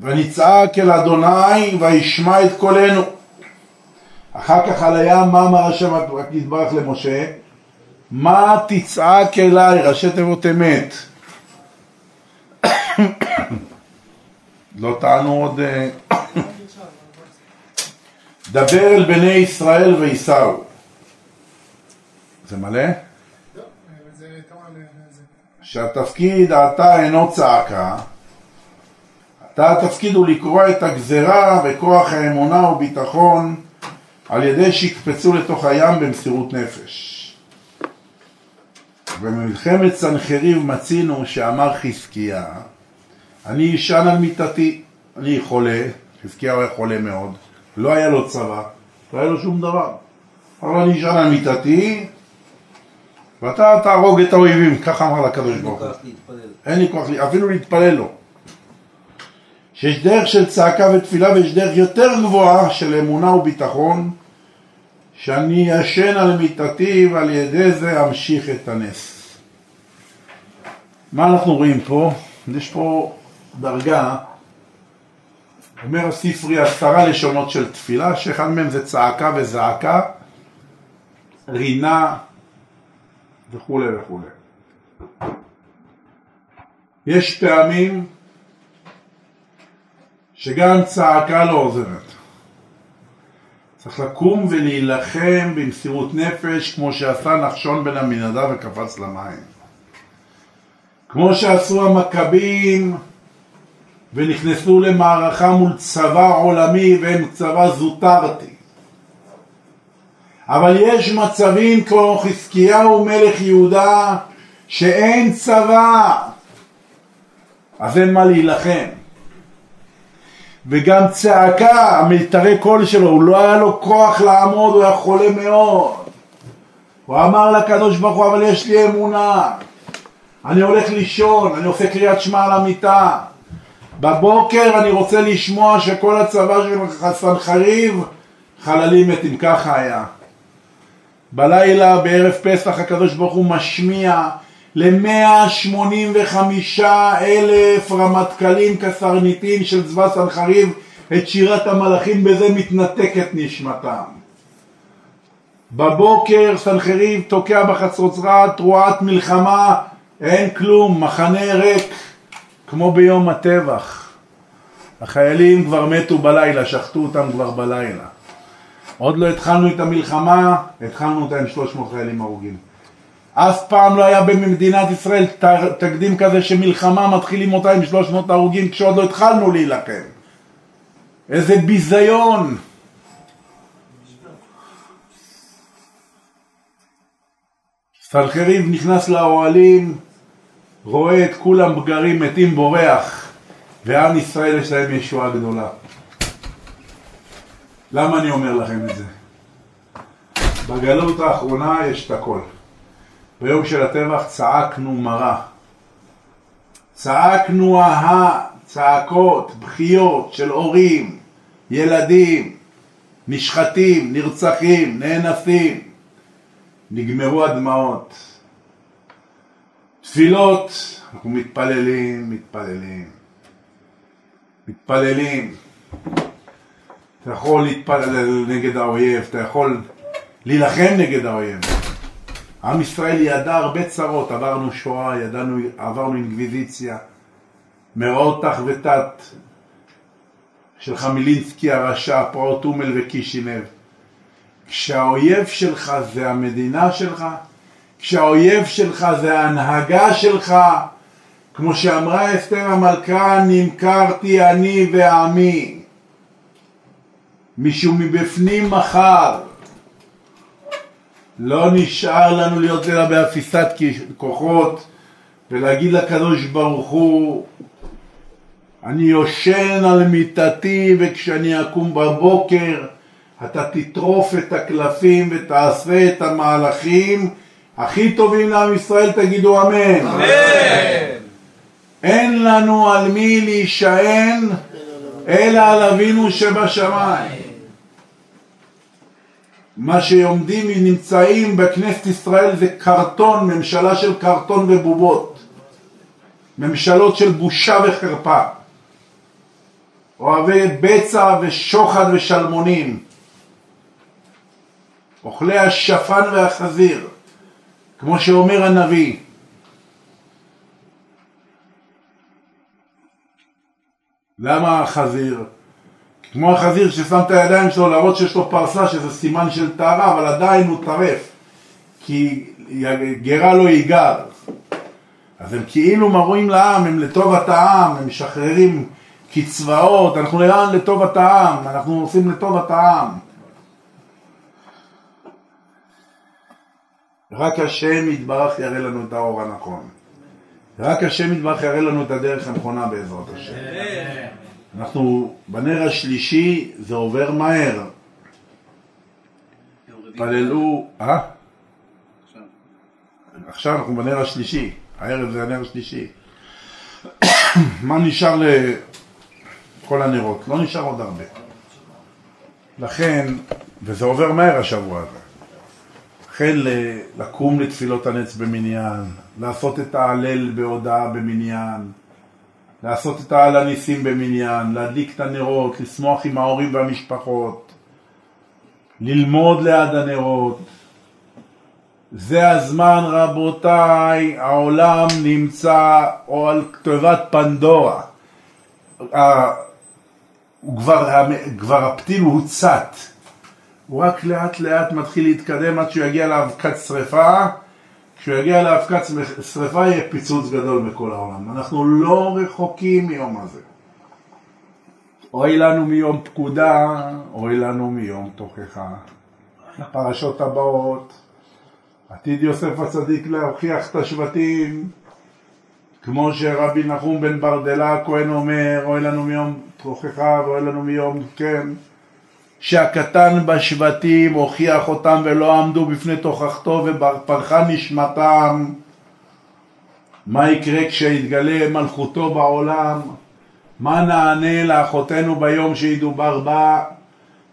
Speaker 1: ונצעק אל אדוני וישמע את קולנו. אחר כך על הים, מה אמר השם רק יתברך למשה? מה תצעק אליי, ראשי תיבות אמת. (coughs) לא טענו עוד... אה, (coughs) דבר אל בני ישראל וייסעו. זה מלא? שהתפקיד עתה אינו צעקה, עתה התפקיד הוא לקרוע את הגזרה וכוח האמונה וביטחון על ידי שיקפצו לתוך הים במסירות נפש. במלחמת סנחריב מצינו שאמר חזקיה, אני אשן על מיטתי, אני חולה, חזקיה היה חולה מאוד, לא היה לו צבא, לא היה לו שום דבר. אבל אני אשן על מיטתי, ואתה תהרוג את האויבים, ככה אמר לקדוש ברוך הוא. אין לי כוח, אפילו להתפלל לו. שיש דרך של צעקה ותפילה ויש דרך יותר גבוהה של אמונה וביטחון שאני ישן על מיטתי ועל ידי זה אמשיך את הנס. מה אנחנו רואים פה? יש פה דרגה, אומר הספרי עשרה לשונות של תפילה, שאחד מהם זה צעקה וזעקה, רינה וכולי וכולי. יש פעמים שגם צעקה לא עוזרת. צריך לקום ולהילחם במסירות נפש כמו שעשה נחשון בן עמינדב וקפץ למים. כמו שעשו המכבים ונכנסו למערכה מול צבא עולמי והם צבא זוטרתי. אבל יש מצבים כמו חזקיהו מלך יהודה שאין צבא, אז אין מה להילחם. וגם צעקה, המיתרי קול שלו, הוא לא היה לו כוח לעמוד, הוא היה חולה מאוד. הוא אמר לקדוש ברוך הוא, אבל יש לי אמונה. אני הולך לישון, אני עושה קריאת שמע על המיטה. בבוקר אני רוצה לשמוע שכל הצבא של סנחריב חללים מתים, ככה היה. בלילה, בערב פסח, הקדוש ברוך הוא משמיע ל-185 אלף רמטכ"לים קסרניטים של צבא סנחריב את שירת המלאכים, בזה מתנתקת נשמתם. בבוקר סנחריב תוקע בחצוצרה תרועת מלחמה, אין כלום, מחנה ריק, כמו ביום הטבח. החיילים כבר מתו בלילה, שחטו אותם כבר בלילה. עוד לא התחלנו את המלחמה, התחלנו אותה עם 300 חיילים הרוגים. אף פעם לא היה במדינת ישראל תקדים כזה שמלחמה מתחילים אותה עם 300 הרוגים כשעוד לא התחלנו להילחם. איזה ביזיון. סלחריב נכנס לאוהלים, רואה את כולם בגרים מתים בורח, ועם ישראל יש להם ישועה גדולה. למה אני אומר לכם את זה? בגלות האחרונה יש את הכל. ביום של הטבח צעקנו מרה. צעקנו אהה, צעקות, בכיות של הורים, ילדים, נשחטים, נרצחים, נאנסים. נגמרו הדמעות. תפילות, אנחנו מתפללים, מתפללים. מתפללים. אתה יכול להתפלל נגד האויב, אתה יכול להילחם נגד האויב. עם ישראל ידע הרבה צרות, עברנו שואה, ידענו, עברנו אינקוויזיציה, מאורעות תח ותת של חמילינסקי הרשע, פרעות אומל וקישינב. כשהאויב שלך זה המדינה שלך, כשהאויב שלך זה ההנהגה שלך, כמו שאמרה אסתר המלכה, נמכרתי אני ועמי. מישהו מבפנים מחר. לא נשאר לנו להיות אלא באפיסת כוחות ולהגיד לקדוש ברוך הוא אני יושן על מיטתי וכשאני אקום בבוקר אתה תטרוף את הקלפים ותעשה את המהלכים הכי טובים לעם ישראל תגידו אמן.
Speaker 3: אמן.
Speaker 1: אין לנו על מי להישען אלא על אבינו שבשמיים. מה שעומדים נמצאים בכנסת ישראל זה קרטון, ממשלה של קרטון ובובות. ממשלות של בושה וחרפה. אוהבי בצע ושוחד ושלמונים. אוכלי השפן והחזיר, כמו שאומר הנביא. למה החזיר? כמו החזיר ששם את הידיים שלו להראות שיש לו פרסה שזה סימן של טהרה אבל עדיין הוא טרף כי גרה לא ייגר אז הם כאילו מראים לעם, הם לטובת העם, הם משחררים קצבאות, אנחנו לאן לטובת העם, אנחנו עושים לטובת העם. רק השם יתברך יראה לנו את האור הנכון. רק השם יתברך יראה לנו את הדרך הנכונה בעזרת השם. אנחנו בנר השלישי, זה עובר מהר. התפללו, אה? עכשיו אנחנו בנר השלישי, הערב זה הנר השלישי. (coughs) מה נשאר לכל הנרות? לא נשאר עוד הרבה. לכן, וזה עובר מהר השבוע הזה. לכן לקום לתפילות הנץ במניין, לעשות את ההלל בהודעה במניין, לעשות את העל הניסים במניין, להדליק את הנרות, לשמוח עם ההורים והמשפחות, ללמוד ליד הנרות. זה הזמן רבותיי, העולם נמצא או על כתובת פנדורה. כבר, כבר הפתיל הוא צת. הוא רק לאט לאט מתחיל להתקדם עד שהוא יגיע לאבקת שרפה כשהוא יגיע לאבקת שרפה יהיה פיצוץ גדול בכל העולם. אנחנו לא רחוקים מיום הזה. אוי לנו מיום פקודה, אוי לנו מיום תוכחה. הפרשות הבאות, עתיד יוסף הצדיק להוכיח את השבטים, כמו שרבי נחום בן ברדלה הכהן אומר, אוי לנו מיום תוכחה ואוי לנו מיום, כן. שהקטן בשבטים הוכיח אותם ולא עמדו בפני תוכחתו ופרחה נשמתם. מה יקרה כשיתגלה מלכותו בעולם? מה נענה לאחותינו ביום שידובר בה?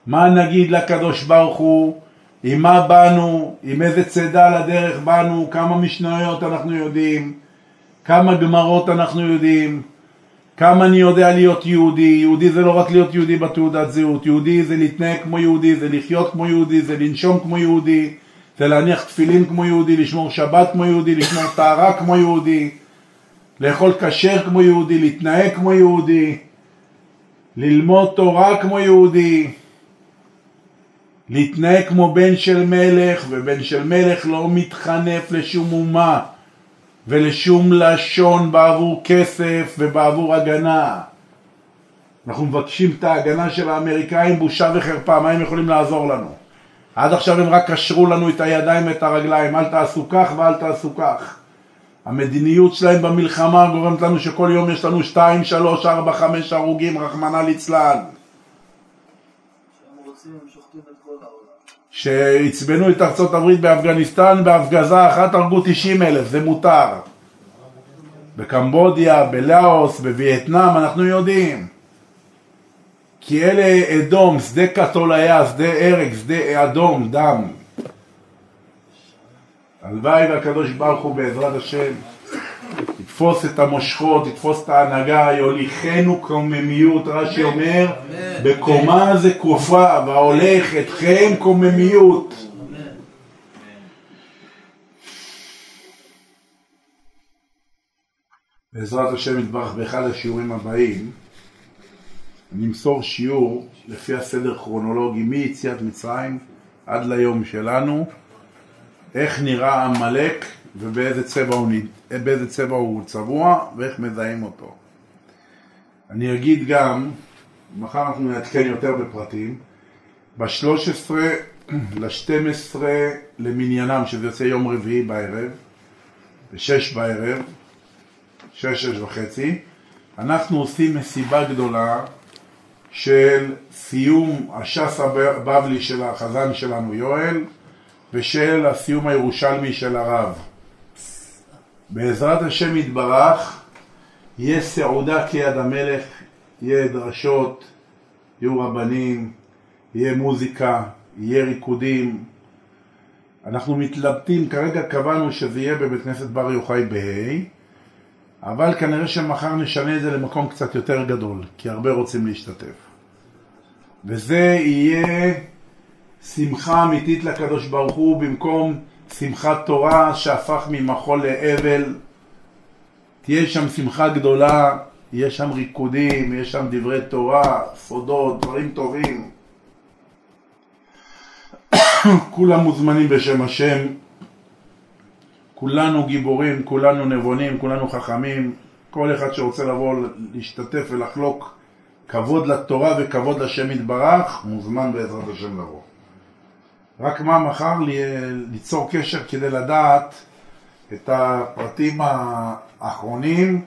Speaker 1: מה נגיד לקדוש ברוך הוא? עם מה באנו? עם איזה צידה לדרך באנו? כמה משניות אנחנו יודעים? כמה גמרות אנחנו יודעים? כמה אני יודע להיות יהודי, יהודי זה לא רק להיות יהודי בתעודת זהות, יהודי זה להתנהג כמו יהודי, זה לחיות כמו יהודי, זה לנשום כמו יהודי, זה להניח תפילין כמו יהודי, לשמור שבת כמו יהודי, לשמור טהרה כמו יהודי, לאכול כשר כמו יהודי, להתנהג כמו יהודי, ללמוד תורה כמו יהודי, להתנהג כמו בן של מלך, ובן של מלך לא מתחנף לשום אומה. ולשום לשון בעבור כסף ובעבור הגנה. אנחנו מבקשים את ההגנה של האמריקאים, בושה וחרפה, מה הם יכולים לעזור לנו? עד עכשיו הם רק קשרו לנו את הידיים ואת הרגליים, אל תעשו כך ואל תעשו כך. המדיניות שלהם במלחמה גורמת לנו שכל יום יש לנו 2, 3, 4, 5 הרוגים, רחמנא ליצלן. שעצבנו את ארצות הברית באפגניסטן, בהפגזה אחת הרגו 90 אלף, זה מותר. בקמבודיה, בלאוס, בווייטנאם, אנחנו יודעים. כי אלה אדום, שדה כתול היה, שדה הרג, שדה אדום, דם. הלוואי והקדוש ברוך הוא בעזרת השם יתפוס את המושכות, יתפוס את ההנהגה, יוליכנו קוממיות, רש"י אומר, בקומה זה כופה, והולך אתכם קוממיות. בעזרת השם יתברך באחד השיעורים הבאים נמסור שיעור לפי הסדר כרונולוגי מיציאת מצרים עד ליום שלנו איך נראה עמלק ובאיזה צבע הוא, באיזה צבע הוא צבוע ואיך מזהים אותו. אני אגיד גם, מחר אנחנו נעדכן יותר בפרטים, ב-13 ל-12 למניינם, שזה יוצא יום רביעי בערב, ב-6 בערב, 6-6 וחצי, אנחנו עושים מסיבה גדולה של סיום הש"ס הבבלי של החזן שלנו יואל, ושל הסיום הירושלמי של הרב. בעזרת השם יתברך, יהיה סעודה כיד המלך, יהיה דרשות, יהיו רבנים, יהיה מוזיקה, יהיה ריקודים. אנחנו מתלבטים, כרגע קבענו שזה יהיה בבית כנסת בר יוחאי בה', אבל כנראה שמחר נשנה את זה למקום קצת יותר גדול, כי הרבה רוצים להשתתף. וזה יהיה שמחה אמיתית לקדוש ברוך הוא במקום שמחת תורה שהפך ממחול לאבל. תהיה שם שמחה גדולה, יש שם ריקודים, יש שם דברי תורה, סודות, דברים טובים. (coughs) כולם מוזמנים בשם השם, כולנו גיבורים, כולנו נבונים, כולנו חכמים, כל אחד שרוצה לבוא להשתתף ולחלוק כבוד לתורה וכבוד לשם יתברך, מוזמן בעזרת השם לבוא. רק מה מחר ליצור קשר כדי לדעת את הפרטים האחרונים,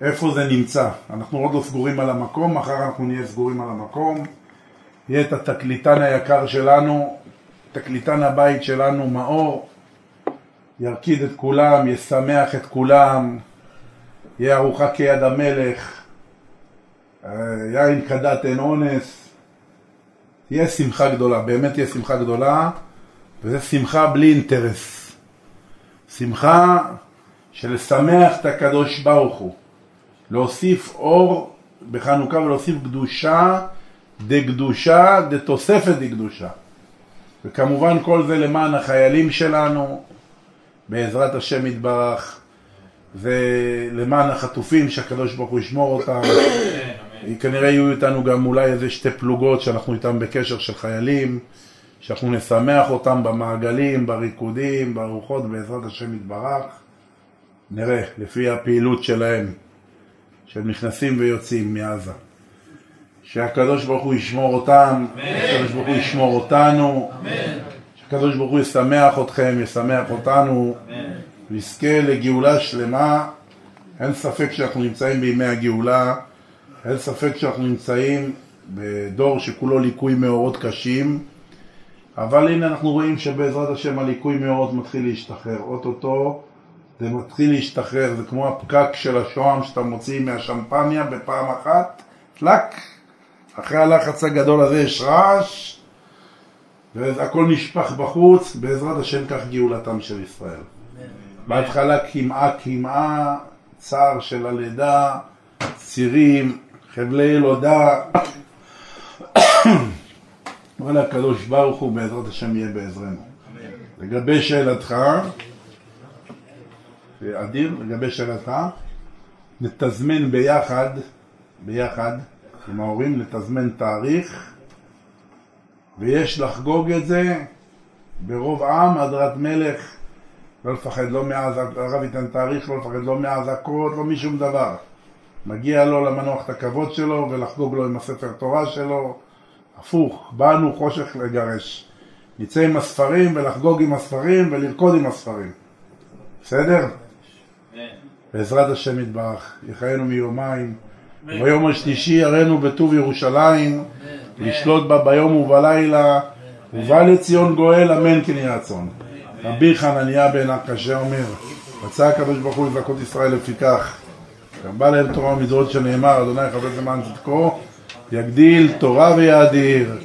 Speaker 1: איפה זה נמצא. אנחנו עוד לא סגורים על המקום, מחר אנחנו נהיה סגורים על המקום. יהיה את התקליטן היקר שלנו, תקליטן הבית שלנו, מאור, ירקיד את כולם, ישמח את כולם, יהיה ארוחה כיד המלך, אה, יין כדת אין אונס, תהיה שמחה גדולה, באמת תהיה שמחה גדולה, וזה שמחה בלי אינטרס. שמחה של לשמח את הקדוש ברוך הוא, להוסיף אור בחנוכה ולהוסיף קדושה דקדושה דתוספת דקדושה. וכמובן כל זה למען החיילים שלנו, בעזרת השם יתברך, ולמען החטופים שהקדוש ברוך הוא ישמור אותם. (coughs) כנראה יהיו איתנו גם אולי איזה שתי פלוגות שאנחנו איתם בקשר של חיילים, שאנחנו נשמח אותם במעגלים, בריקודים, בארוחות, בעזרת השם יתברך. נראה, לפי הפעילות שלהם, שהם נכנסים ויוצאים מעזה. שהקדוש ברוך הוא ישמור אותם, שהקדוש ברוך הוא ישמור אותנו, שהקדוש ברוך הוא ישמח אתכם, ישמח אותנו, ויזכה לגאולה שלמה. אין ספק שאנחנו נמצאים בימי הגאולה, אין ספק שאנחנו נמצאים בדור שכולו ליקוי מאורות קשים, אבל הנה אנחנו רואים שבעזרת השם הליקוי מאורות מתחיל להשתחרר. אוטוטו זה מתחיל להשתחרר, זה כמו הפקק של השוהם שאתה מוציא מהשמפניה בפעם אחת, טלק, אחרי הלחץ הגדול הזה יש רעש, והכל נשפך בחוץ, בעזרת השם כך גאולתם של ישראל. בהתחלה קמעה קמעה, צער של הלידה, צירים, חבלי ילודה. אבל הקדוש ברוך הוא בעזרת השם יהיה בעזרנו. לגבי שאלתך, אדיר, לגבי שאלתך, נתזמן ביחד, ביחד, עם ההורים, לתזמן תאריך, ויש לחגוג את זה ברוב עם, הדרת מלך, לא לפחד לא מאז, הרב ייתן תאריך, לא לפחד לא מהאזעקות, לא משום דבר. מגיע לו למנוח את הכבוד שלו ולחגוג לו עם הספר תורה שלו. הפוך, באנו חושך לגרש. נצא עם הספרים ולחגוג עם הספרים ולרקוד עם הספרים. בסדר? בעזרת השם יתברך, יחיינו מיומיים. ביום השלישי יראנו בטוב ירושלים, לשלוט בה ביום ובלילה, ובא לציון גואל, אמן כן יהיה רצון. רבי חנניה בן הקשה אומר, רצה הקדוש ברוך הוא לזכות ישראל לפיכך. גם בא להם תורה ומצוות שנאמר, אדוני חפץ למען צדקו, יגדיל תורה ויאדיר.